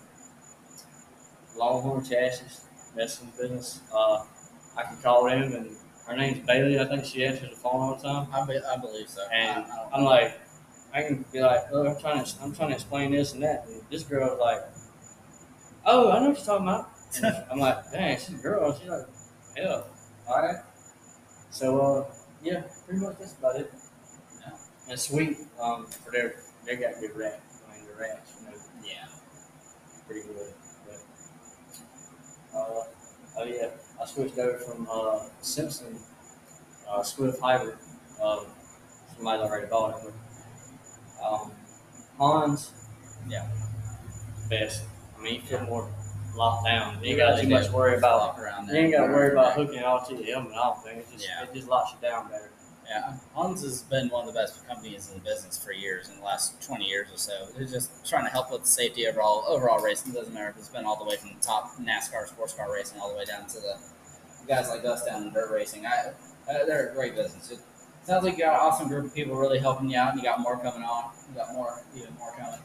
Longhorn chassis, that's some business. Uh, I can call them, and her name's Bailey. I think she answers the phone all the time. I, be, I believe so. And I, I'm like, I can be like, oh, I'm trying to, I'm trying to explain this and that. And this girl's like, oh, I know what you're talking about. And I'm like, dang, she's a girl. She's like, hell, all right. So, uh, yeah, pretty much that's about it. Yeah. And sweet, um, for their, they got good rat. I mean, the rats, you know, yeah. pretty good. But, uh, oh yeah, I switched over from uh, Simpson uh, Swift Hybrid. Um, somebody's already bought it. But, um, Hans, Yeah. best. I mean, you feel more locked down. You You ain't got really too much worry about. Walk around You ain't got to worry about hooking it all to your helmet and all thing. It just Yeah. it just locks you down better. Yeah, Hans has been one of the best companies in the business for years, in the last twenty years or so. They're just trying to help with safety overall. Overall racing doesn't matter if it's been all the way from the top NASCAR sports car racing all the way down to the guys like us down in dirt racing. I, uh, they're a great business. It sounds like you got an awesome group of people really helping you out, and you got more coming on. You got more, even more coming.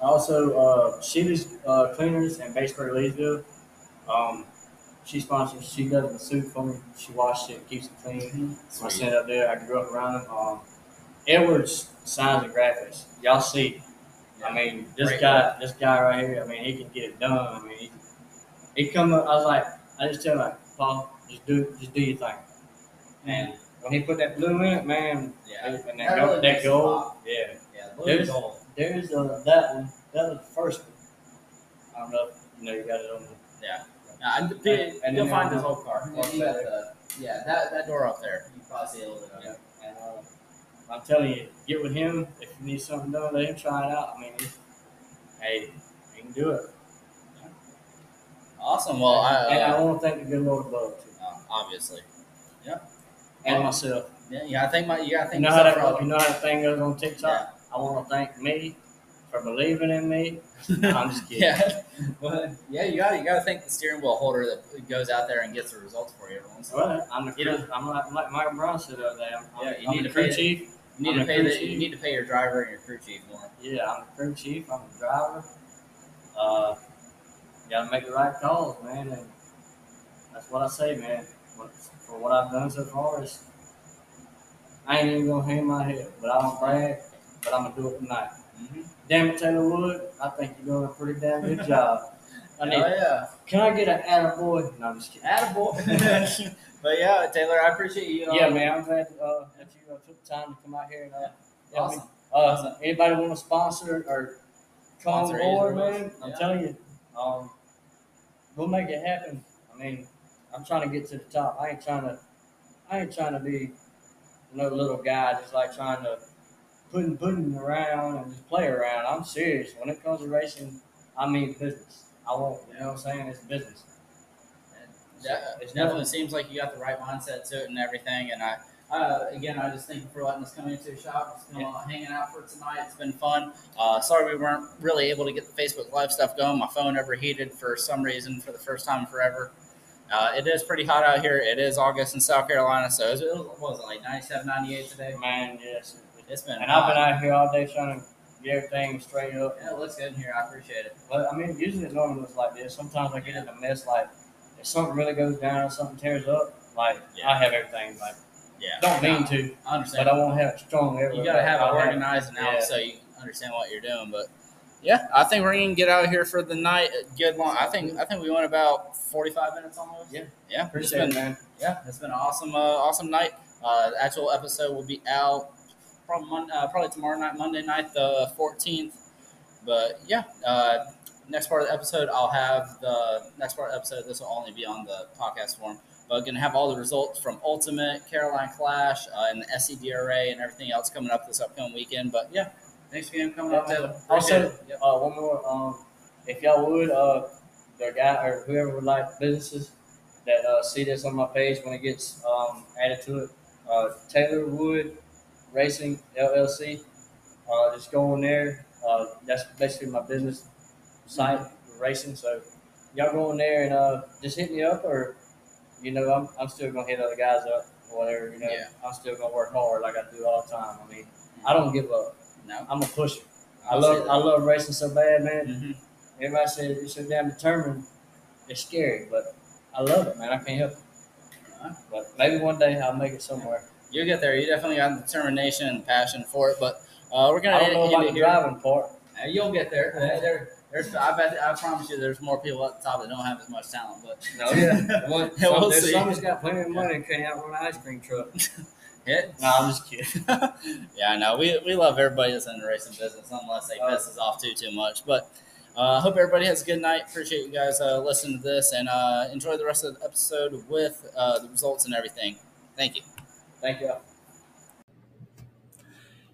Also, uh, Sheila's uh, Cleaners in Batesburg, Leesville. Um, she sponsors. She does the suit for me. She washes it, keeps it clean. I sent up there. I grew up around them. Um, Edwards Signs and Graphics. Y'all see. I mean, this guy, this guy right here. I mean, he can get it done. I mean, he, he come up. I was like, I just tell him like, Paul, just do, just do your thing. And when he put that blue in it, man, Yeah, and that, That gold, that it gold, yeah. yeah, blue gold. There's uh, that one. That was the first one. I don't know if you know you got it on the Yeah, yeah and, And you'll then find this whole car. You got the, yeah, that, that door up there. You probably see a little bit of it. Yeah. And uh, I'm telling you, get with him if you need something done. Let him try it out. I mean, he's, hey, he can do it. Awesome. Well, I, and I uh, want to thank the good Lord above too, uh, obviously, Yeah. and Um, myself. yeah, you gotta think. My, you gotta You think. know how that you know how that thing goes on TikTok. I want to thank me for believing in me. I'm just kidding. yeah, but yeah, you got to you got to thank the steering wheel holder that goes out there and gets the results for you every once in a while. I'm the You I'm like, like Mike Brown said the other day. I'm, Yeah, I'm, you I'm need the to crew chief. You need I'm to pay the, you need to pay your driver and your crew chief more. Yeah, I'm the crew chief. I'm the driver. Uh, gotta make the right calls, man, and that's what I say, man. What, for what I've done so far is, I ain't even gonna hang my head, but I don't brag. But I'm gonna do it tonight. Mm-hmm. Damn it, Taylor Wood, I think you're doing a pretty damn good job. I need, Oh yeah, can I get an attaboy? No, I'm just kidding. attaboy. but yeah, Taylor, I appreciate you. uh, Yeah, man, I'm glad uh, that you uh, took the time to come out here and uh, me Awesome. Uh, anybody want to sponsor or come on board, man? I'm Yeah. telling you, um, we'll make it happen. I mean, I'm trying to get to the top. I ain't trying to, I ain't trying to be no little guy just like trying to putting putting around and just play around. I'm serious. When it comes to racing, I mean business. I want, you know what I'm saying? It's business. Yeah, It's it definitely seems like you got the right mindset to it and everything. And I, uh, again, I just thank you for letting us come into the shop. Been uh, hanging out for tonight. It's been fun. Uh, sorry we weren't really able to get the Facebook Live stuff going. My phone overheated for some reason for the first time forever. Uh, it is pretty hot out here. It is August in South Carolina, so it was, what was it like 97, 98 today? Man, yes. It's been. And I've been out here all day trying to get everything straight up. Yeah, it looks good in here. I appreciate it. But I mean, usually it normally looks like this. Sometimes I get in a mess, like if something really goes down or something tears up, like Yeah. I have everything. Like Yeah, don't mean to, I understand. but I won't have it strong everywhere. You gotta have it organized and out yeah. so you understand what you're doing. But yeah, I think we're gonna get out of here for the night. Good long. I think I think we went about 45 minutes almost. Yeah. yeah. It's Appreciate been it, man. yeah, it's been an awesome uh, awesome night. Uh, the actual episode will be out probably uh, probably tomorrow night, Monday night, the fourteenth. But yeah, uh, next part of the episode, I'll have the next part of the episode. This will only be on the podcast form, but gonna have all the results from Ultimate, Carolina Clash, uh, and the SCDRA, and everything else coming up this upcoming weekend. But yeah, thanks again for coming up, Taylor. Also. Yep. uh, one more. Um, if y'all would, uh, the guy or whoever would like businesses that uh, see this on my page when it gets um, added to it, uh, Taylor Wood Racing LLC. Uh, just go on there. Uh, that's basically my business site for racing. So y'all go on there and uh, just hit me up, or you know, I'm, I'm still gonna hit other guys up or whatever. You know, Yeah. I'm still gonna work hard like I do all the time. I mean, I don't give up. No, I'm a pusher. I I'll love I love racing so bad, man. Mhm. Everybody says you're so damn determined. It's scary, but I love it, man. I can't help it. But maybe one day I'll make it somewhere. You'll get there. You definitely got the determination and passion for it. But uh, we're gonna I don't know about the here. driving part. Uh, you'll get there. Uh, there. There's, I bet. I promise you, there's more people at the top that don't have as much talent. But No, yeah. One, Yeah, we'll see. some that's got plenty of money and can't outrun an ice cream truck. Hit. No, I'm just kidding. yeah, I know. We, we love everybody that's in the racing business, unless they Uh, piss us off too too much. But I uh, hope everybody has a good night. Appreciate you guys uh, listening to this, and uh, enjoy the rest of the episode with uh, the results and everything. Thank you. Thank you.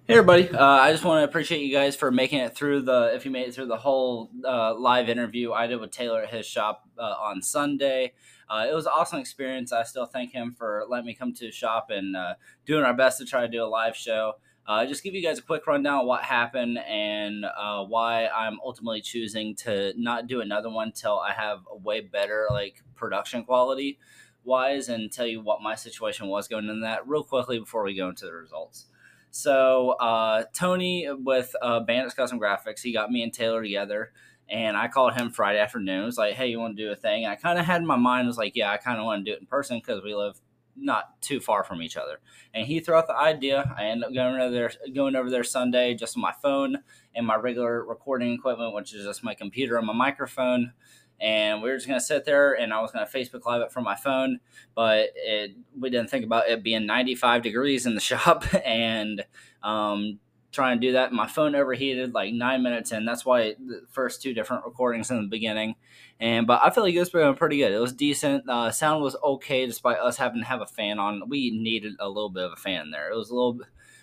Hey everybody! Uh, I just want to appreciate you guys for making it through the. If you made it through the whole uh, live interview I did with Taylor at his shop uh, on Sunday, uh, it was an awesome experience. I still thank him for letting me come to his shop and uh, doing our best to try to do a live show. Uh, just give you guys a quick rundown of what happened and why I'm ultimately choosing to not do another one till I have a way better like production quality wise, and tell you what my situation was going into that real quickly before we go into the results. So uh, Tony with uh, Bandits Custom Graphics, he got me and Taylor together, and I called him Friday afternoon. It was like, "Hey, you want to do a thing?" And I kind of had in my mind was like, "Yeah, I kind of want to do it in person because we live not too far from each other." And he threw out the idea. I ended up going over there, going over there Sunday just on my phone and my regular recording equipment, which is just my computer and my microphone. And we were just gonna sit there, and I was gonna Facebook Live it from my phone but it, we didn't think about it being 95 degrees in the shop and um, trying to do that. My phone overheated like nine minutes in. That's why the first two different recordings in the beginning. And but I feel like it was going pretty good. It was decent. Uh, sound was okay despite us having to have a fan on. We needed a little bit of a fan there. It was a little.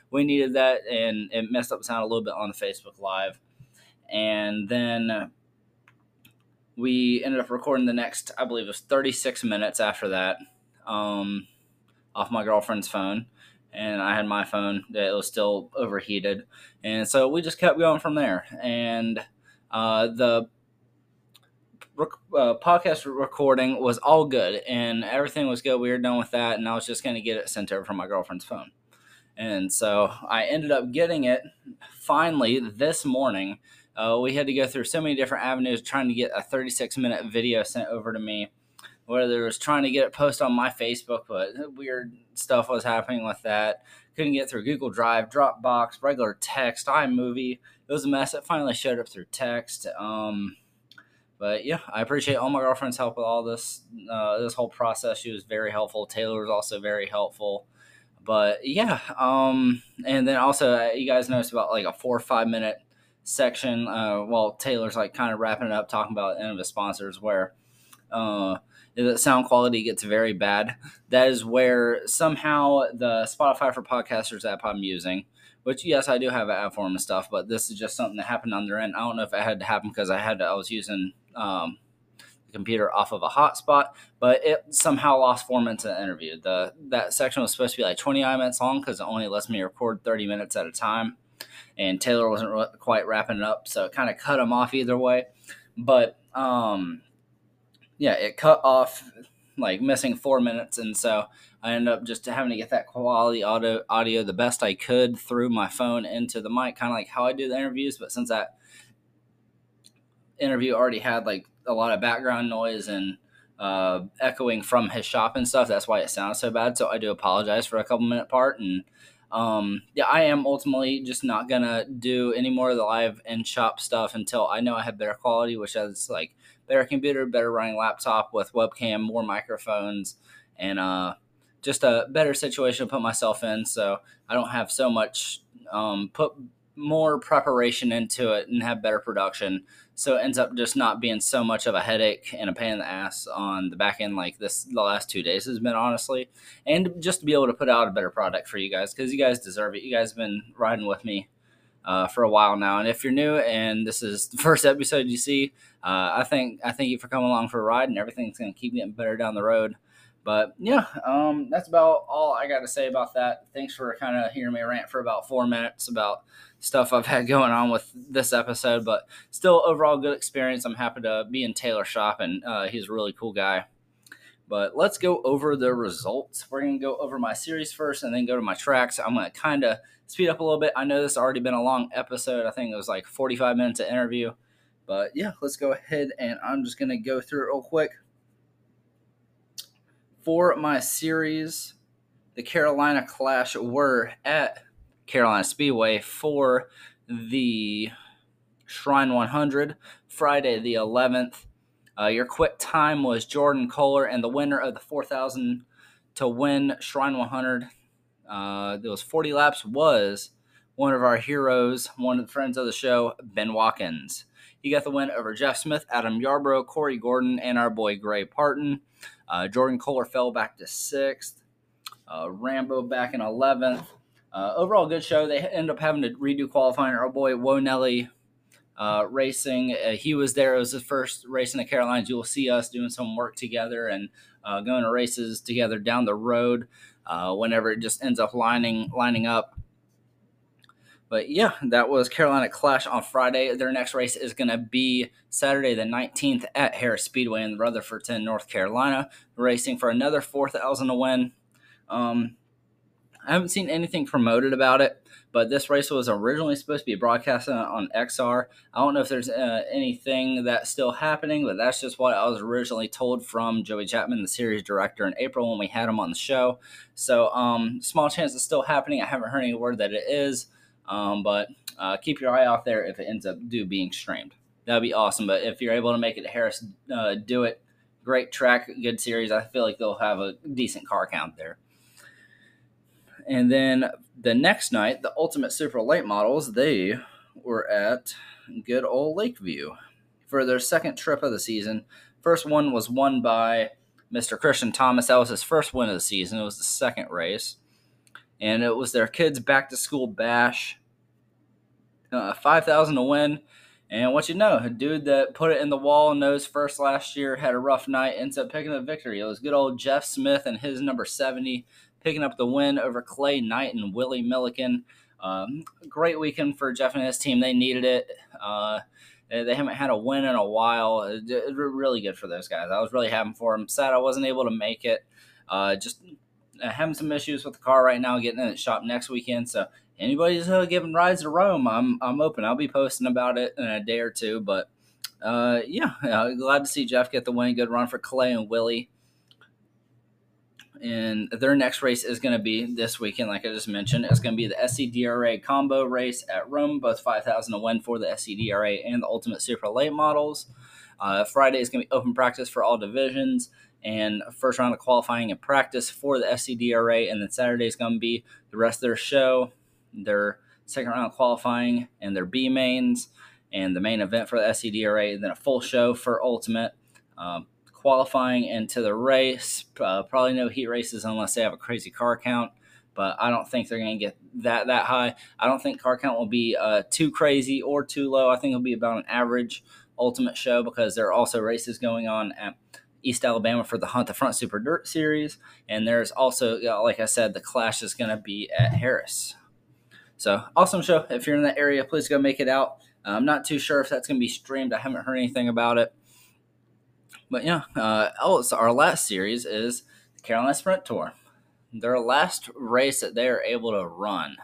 We needed that, and it messed up sound a little bit on the Facebook Live. And then we ended up recording the next, I believe it was 36 minutes after that um, off my girlfriend's phone, and I had my phone that was still overheated, and so we just kept going from there. And uh, the rec- uh, podcast recording was all good, and everything was good. We were done with that, and I was just going to get it sent over from my girlfriend's phone. And so I ended up getting it finally this morning. Uh, we had to go through so many different avenues trying to get a 36 minute video sent over to me whether it was trying to get it posted on my Facebook, but weird stuff was happening with that. Couldn't get through Google Drive, Dropbox, regular text, iMovie. It was a mess. It finally showed up through text. Um, but yeah, I appreciate all my girlfriend's help with all this uh, this whole process. She was very helpful. Taylor was also very helpful. But yeah, um, and then also uh, you guys noticed about like a four or five minute section uh, while Taylor's like kind of wrapping it up, talking about any of his sponsors where. Uh, the sound quality gets very bad. That is where somehow the Spotify for podcasters app I'm using, which yes, I do have an app for them and stuff, but this is just something that happened on their end. I don't know if it had to happen because I had to, I was using um, the computer off of a hotspot, but it somehow lost four minutes of the interview. The that section was supposed to be like 29 minutes long because it only lets me record 30 minutes at a time, and Taylor wasn't re- quite wrapping it up, so it kind of cut him off either way. But um, yeah, it cut off like missing four minutes, and so I ended up just having to get that quality audio audio the best I could through my phone into the mic, kind of like how I do the interviews. But since that interview already had like a lot of background noise and uh, echoing from his shop and stuff, that's why it sounds so bad. So I do apologize for a couple minute part and. Um, yeah, I am ultimately just not gonna do any more of the live and shop stuff until I know I have better quality, which is like better computer, better running laptop with webcam, more microphones, and uh, just a better situation to put myself in. So I don't have so much um, put more preparation into it and have better production. So it ends up just not being so much of a headache and a pain in the ass on the back end like this the last two days has been honestly. And just to be able to put out a better product for you guys because you guys deserve it. You guys have been riding with me uh, for a while now. And if you're new and this is the first episode you see, uh, I think I thank you for coming along for a ride and everything's gonna keep getting better down the road. But yeah, um, that's about all I got to say about that. Thanks for kind of hearing me rant for about four minutes about stuff I've had going on with this episode. But still, overall, good experience. I'm happy to be in Taylor's shop, and uh, he's a really cool guy. But let's go over the results. We're going to go over my series first and then go to my tracks. I'm going to kind of speed up a little bit. I know this has already been a long episode. I think it was like 45 minutes of interview. But yeah, let's go ahead and I'm just going to go through it real quick for my series, the Carolina Clash were at Carolina Speedway for the Shrine 100, Friday the 11th. Uh, your quick time was Jordan Kohler, and the winner of the 4,000 to win Shrine 100, uh, those 40 laps, was one of our heroes, one of the friends of the show, Ben Watkins. He got the win over Jeff Smith, Adam Yarbrough, Corey Gordon, and our boy Gray Parton. Uh, Jordan Kohler fell back to sixth. Uh, Rambo back in 11th. Uh, overall, good show. They end up having to redo qualifying. Our boy Wonelli uh, Racing, uh, he was there. It was his first race in the Carolinas. You'll see us doing some work together and uh, going to races together down the road whenever it just ends up lining lining up. But yeah, that was Carolina Clash on Friday. Their next race is going to be Saturday the 19th at Harris Speedway in Rutherfordton, North Carolina, racing for another 4000 to win. Um, I haven't seen anything promoted about it, but this race was originally supposed to be broadcasted on XR. I don't know if there's uh, anything that's still happening, but that's just what I was originally told from Joey Chapman, the series director, in April when we had him on the show. So, um, small chance it's still happening. I haven't heard any word that it is. Um, but uh, keep your eye out there if it ends up do being streamed. That'd be awesome. But if you're able to make it to Harris, uh, do it. Great track, good series. I feel like they'll have a decent car count there. And then the next night, the Ultimate Super Late Models, they were at good old Lakeview for their second trip of the season. First one was won by Mr. Christian Thomas. That was his first win of the season. It was the second race. And it was their kids' back to school bash uh, 5000 to win. And what you know, a dude that put it in the wall nose first last year had a rough night, ends up picking up victory. It was good old Jeff Smith and his number 70 picking up the win over Clay Knight and Willie Milliken. Um, great weekend for Jeff and his team. They needed it. Uh, they haven't had a win in a while. It, really good for those guys. I was really happy for them. Sad I wasn't able to make it. Uh, just having some issues with the car right now, getting in the shop next weekend. So anybody's uh, giving rides to Rome, I'm I'm open. I'll be posting about it in a day or two. But uh, yeah, uh, glad to see Jeff get the win. Good run for Clay and Willie. And their next race is going to be this weekend, like I just mentioned. It's going to be the SCDRA combo race at Rome, both 5,000 to win for the SCDRA and the Ultimate Super Late models. Uh, Friday is going to be open practice for all divisions and first round of qualifying and practice for the SCDRA. And then Saturday is going to be the rest of their show their second round of qualifying and their B mains and the main event for the SCDRA, and then a full show for Ultimate. Um, qualifying into the race, uh, probably no heat races unless they have a crazy car count. But I don't think they're going to get that that high. I don't think car count will be uh, too crazy or too low. I think it'll be about an average ultimate show because there are also races going on at East Alabama for the Hunt the Front Super Dirt Series, and there's also, like I said, the Clash is going to be at Harris. So awesome show. If you're in that area, please go make it out. I'm not too sure if that's going to be streamed. I haven't heard anything about it. But yeah, uh, oh, our last series is the Carolina Sprint Tour. Their last race that they are able to run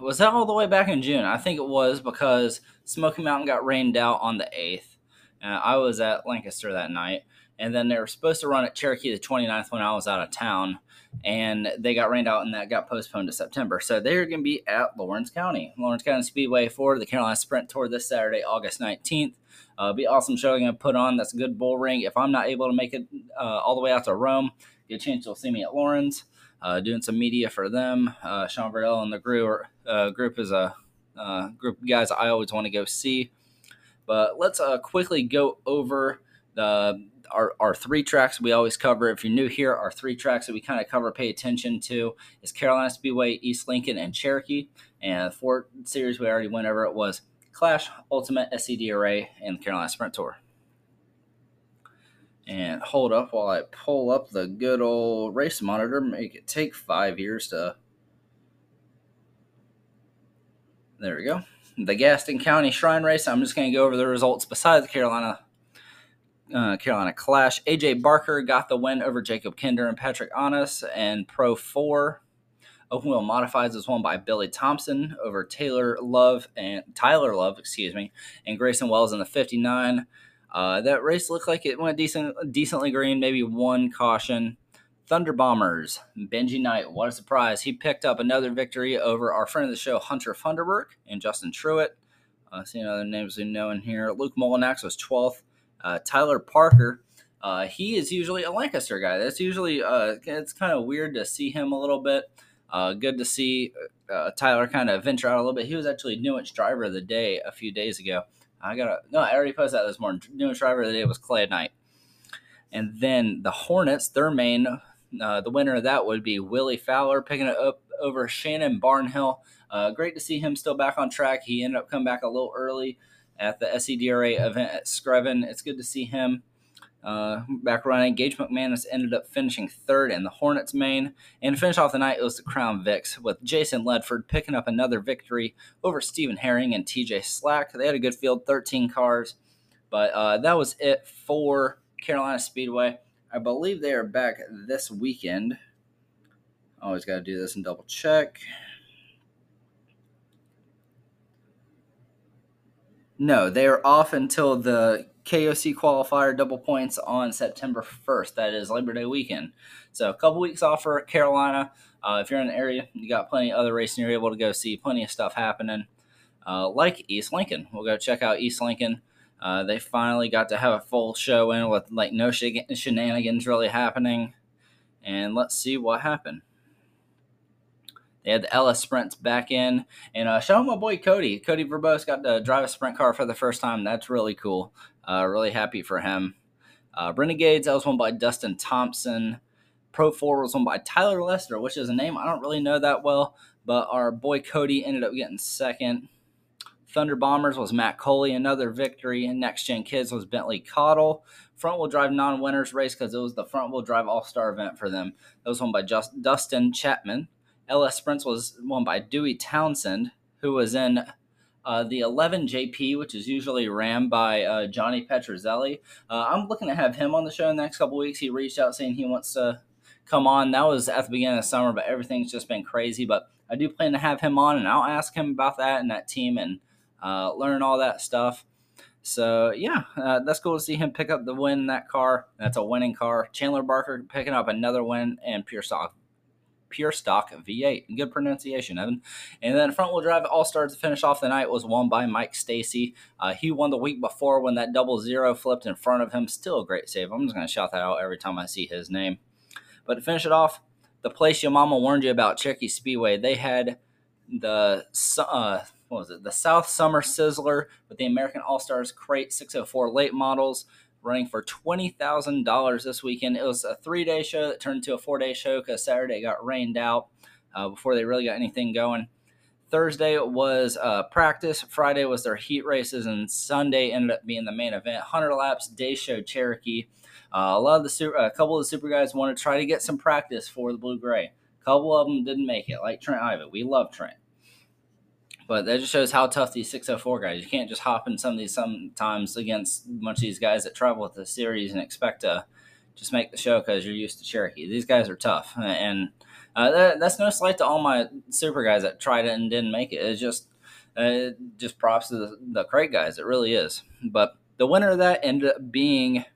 was that all the way back in June? I think it was because Smoky Mountain got rained out on the 8th. Uh, I was at Lancaster that night. And then they were supposed to run at Cherokee the 29th when I was out of town and they got rained out and that got postponed to September. So they're going to be at Lawrence County, Lawrence County Speedway for the Carolina Sprint Tour this Saturday, August 19th. Uh, be awesome show I'm going to put on. That's a good bull ring. If I'm not able to make it uh, all the way out to Rome, a chance you'll see me at Lawrence. Uh, doing some media for them. Uh, Sean Verdell and the group, uh, group is a uh, group of guys I always want to go see. But let's uh, quickly go over the our, our three tracks we always cover. If you're new here, our three tracks that we kind of cover, pay attention to is Carolina Speedway, East Lincoln, and Cherokee. And the four series we already went over it was Clash, Ultimate, SCDRA, and the Carolina Sprint Tour. And hold up while I pull up the good old race monitor. Make it take five years to. There we go. The Gaston County Shrine Race. I'm just going to go over the results besides Carolina uh, Carolina Clash. AJ Barker got the win over Jacob Kinder and Patrick Honest. And Pro 4 Open Wheel Modifieds was won by Billy Thompson over Taylor Love and Tyler Love, excuse me, and Grayson Wells in the 59. Uh, that race looked like it went decent, decently green, maybe one caution. Thunder Bombers, Benji Knight, what a surprise. He picked up another victory over our friend of the show, Hunter Funderburg, and Justin Truitt. Uh, seeing other names we know in here. Luke Molinax was 12th. Uh, Tyler Parker, uh, he is usually a Lancaster guy. That's usually, uh, it's kind of weird to see him a little bit. Uh, good to see uh, Tyler kind of venture out a little bit. He was actually Newent's driver of the day a few days ago. I gotta no, I already posted that this morning. Newent's driver of the day was Clay Knight, and then the Hornets, their main, uh, the winner of that would be Willie Fowler picking it up over Shannon Barnhill. Uh, great to see him still back on track. He ended up coming back a little early at the SCDRA event at Screven. It's good to see him uh, back running. Gage McManus ended up finishing third in the Hornets main. And to finish off the night, it was the Crown Vics with Jason Ledford picking up another victory over Stephen Herring and TJ Slack. They had a good field, 13 cars. But uh, that was it for Carolina Speedway. I believe they are back this weekend. Always got to do this and double check. No, they are off until the KOC qualifier double points on September 1st. That is Labor Day weekend. So a couple weeks off for Carolina. Uh, if you're in the area, you got plenty of other racing you're able to go see. Plenty of stuff happening, uh, like East Lincoln. We'll go check out East Lincoln. Uh, they finally got to have a full show in with like no shenanigans really happening. And let's see what happened. They had the LS Sprints back in, and uh, shout out my boy Cody. Cody Verbose got to drive a sprint car for the first time. That's really cool. Uh, really happy for him. Uh, Renegades, that was won by Dustin Thompson. Pro 4 was won by Tyler Lester, which is a name I don't really know that well, but our boy Cody ended up getting second. Thunder Bombers was Matt Coley, another victory. And Next Gen Kids was Bentley Cottle. Front wheel drive non winners race because it was the front wheel drive all star event for them. That was won by Just, Dustin Chapman. LS Sprints was won by Dewey Townsend, who was in uh, the 11 JP, which is usually ran by uh, Johnny Petrozelli. Uh, I'm looking to have him on the show in the next couple weeks. He reached out saying he wants to come on. That was at the beginning of summer, but everything's just been crazy. But I do plan to have him on, and I'll ask him about that and that team and uh, learn all that stuff. So yeah, uh, that's cool to see him pick up the win in that car. That's a winning car. Chandler Barker picking up another win and Pure Stock pure stock V8. Good pronunciation, Evan. And then front wheel drive all stars to finish off the night was won by Mike Stacy. Uh, he won the week before when that double zero flipped in front of him. Still a great save. I'm just going to shout that out every time I see his name. But to finish it off, the place your mama warned you about, Cherokee Speedway, they had the uh, what was it? The South Summer Sizzler with the American All Stars Crate 604 late models running for $20,000 this weekend. It was a three day show that turned into a four day show because Saturday got rained out uh, before they really got anything going. Thursday was uh, practice. Friday was their heat races, and Sunday ended up being the main event. Hunter laps, day show Cherokee. Uh, a lot of the super, a couple of the super guys wanted to try to get some practice for the blue gray. A couple of them didn't make it, like Trent Ivan. We love Trent. But that just shows how tough these 604 guys. You can't just hop in some of these sometimes against a bunch of these guys that travel with the series and expect to just make the show because you're used to Cherokee. These guys are tough, and uh, that, that's no slight to all my super guys that tried it and didn't make it. It's just uh, just props to the, the crate guys. It really is. But the winner of that ended up being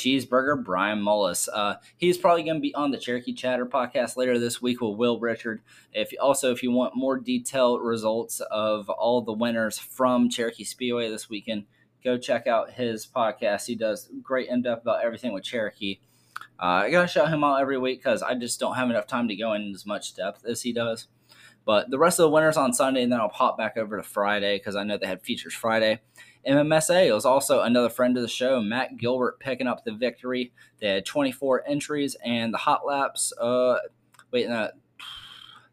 Cheeseburger Brian Mullis. Uh, he's probably going to be on the Cherokee Chatter podcast later this week with Will Richard. If also if you want more detailed results of all the winners from Cherokee Speedway this weekend, go check out his podcast. He does great in depth about everything with Cherokee. Uh, I gotta shout him out every week because I just don't have enough time to go in as much depth as he does. But the rest of the winners on Sunday, and then I'll pop back over to Friday because I know they had features Friday. MMSA was also another friend of the show, Matt Gilbert, picking up the victory. They had 24 entries, and the hot laps. Uh, wait, no,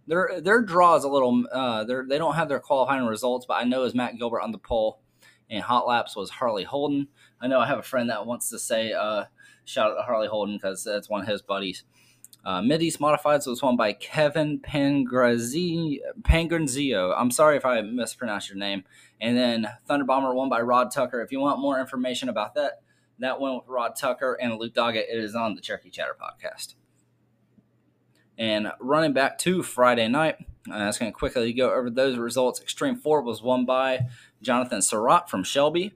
their their draw is a little. Uh, they they don't have their qualifying results, but I know is Matt Gilbert on the pole, and hot laps was Harley Holden. I know I have a friend that wants to say uh, shout out to Harley Holden because that's one of his buddies. Uh, Mid-East Modifieds was won by Kevin Pangrazio. I'm sorry if I mispronounced your name. And then Thunder Bomber won by Rod Tucker. If you want more information about that, that went with Rod Tucker and Luke Doggett. It is on the Cherokee Chatter podcast. And running back to Friday night, I was going to quickly go over those results. Extreme 4 was won by Jonathan Surratt from Shelby.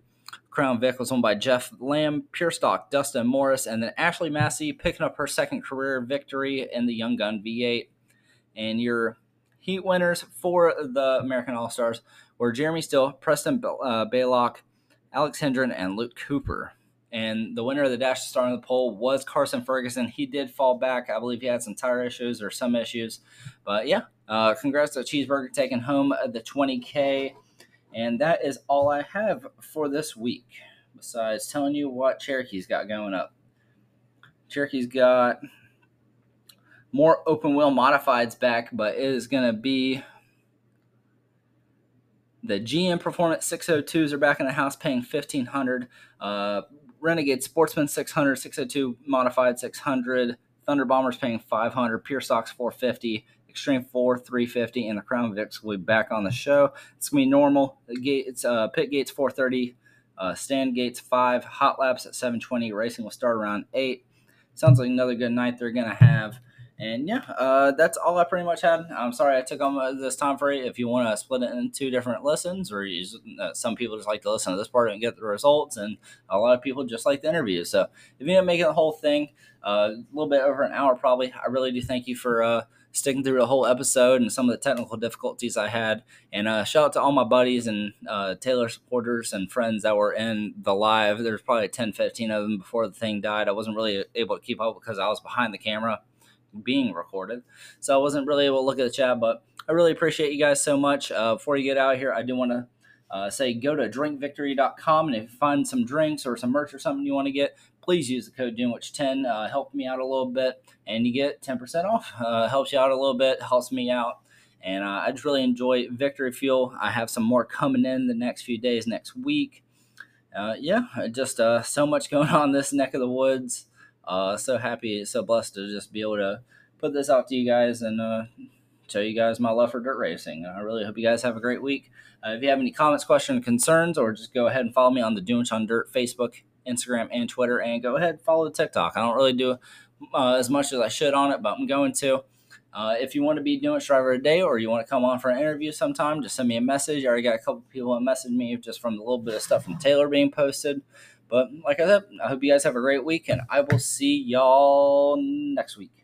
Crown Vic was won by Jeff Lamb, Pure Stock, Dustin Morris, and then Ashley Massey picking up her second career victory in the Young Gun V8. And your heat winners for the American All Stars were Jeremy Still, Preston uh, Baylock, Alex Hendren, and Luke Cooper. And the winner of the dash to star on the pole was Carson Ferguson. He did fall back. I believe he had some tire issues or some issues. But yeah, uh, congrats to Cheeseburger taking home the 20K. And that is all I have for this week, besides telling you what Cherokee's got going up. Cherokee's got more open wheel modifieds back, but it is going to be the GM Performance 602s are back in the house paying 1500 uh, Renegade Sportsman 600, 602 Modified 600, Thunder Bombers paying 500, Pure Stocks 450, Extreme 4 350, and the Crown Vics will be back on the show. It's going to be normal. It's uh, Pit Gates 430, uh, Stand Gates 5, Hot Laps at 720, Racing will start around 8. Sounds like another good night they're going to have. And yeah, uh, that's all I pretty much had. I'm sorry I took on this time for you. If you want to split it into two different listens, or use, uh, some people just like to listen to this part and get the results, and a lot of people just like the interviews. So if you end up making the whole thing uh, a little bit over an hour, probably, I really do thank you for uh, sticking through the whole episode and some of the technical difficulties I had. And uh, shout out to all my buddies and uh, Taylor supporters and friends that were in the live. There's probably 10, 15 of them before the thing died. I wasn't really able to keep up because I was behind the camera being recorded. So I wasn't really able to look at the chat, but I really appreciate you guys so much. Uh, before you get out here, I do want to uh, say go to drinkvictory.com and if you find some drinks or some merch or something you want to get, please use the code DoomWitch10. Uh, help me out a little bit and you get 10% off. Uh, helps you out a little bit, helps me out. And uh, I just really enjoy Victory Fuel. I have some more coming in the next few days, next week. Uh, yeah, just uh, so much going on this neck of the woods. Uh, so happy, so blessed to just be able to put this out to you guys and show you guys my love for dirt racing. I really hope you guys have a great week. Uh, if you have any comments, questions, concerns, or just go ahead and follow me on the Doing on Dirt Facebook, Instagram, and Twitter, and go ahead follow the TikTok. I don't really do uh, as much as I should on it, but I'm going to. Uh, if you want to be doing driver a day or you want to come on for an interview sometime, just send me a message. I already got a couple people that messaged me just from the little bit of stuff from Taylor being posted. But like I said, I hope you guys have a great week, and I will see y'all next week.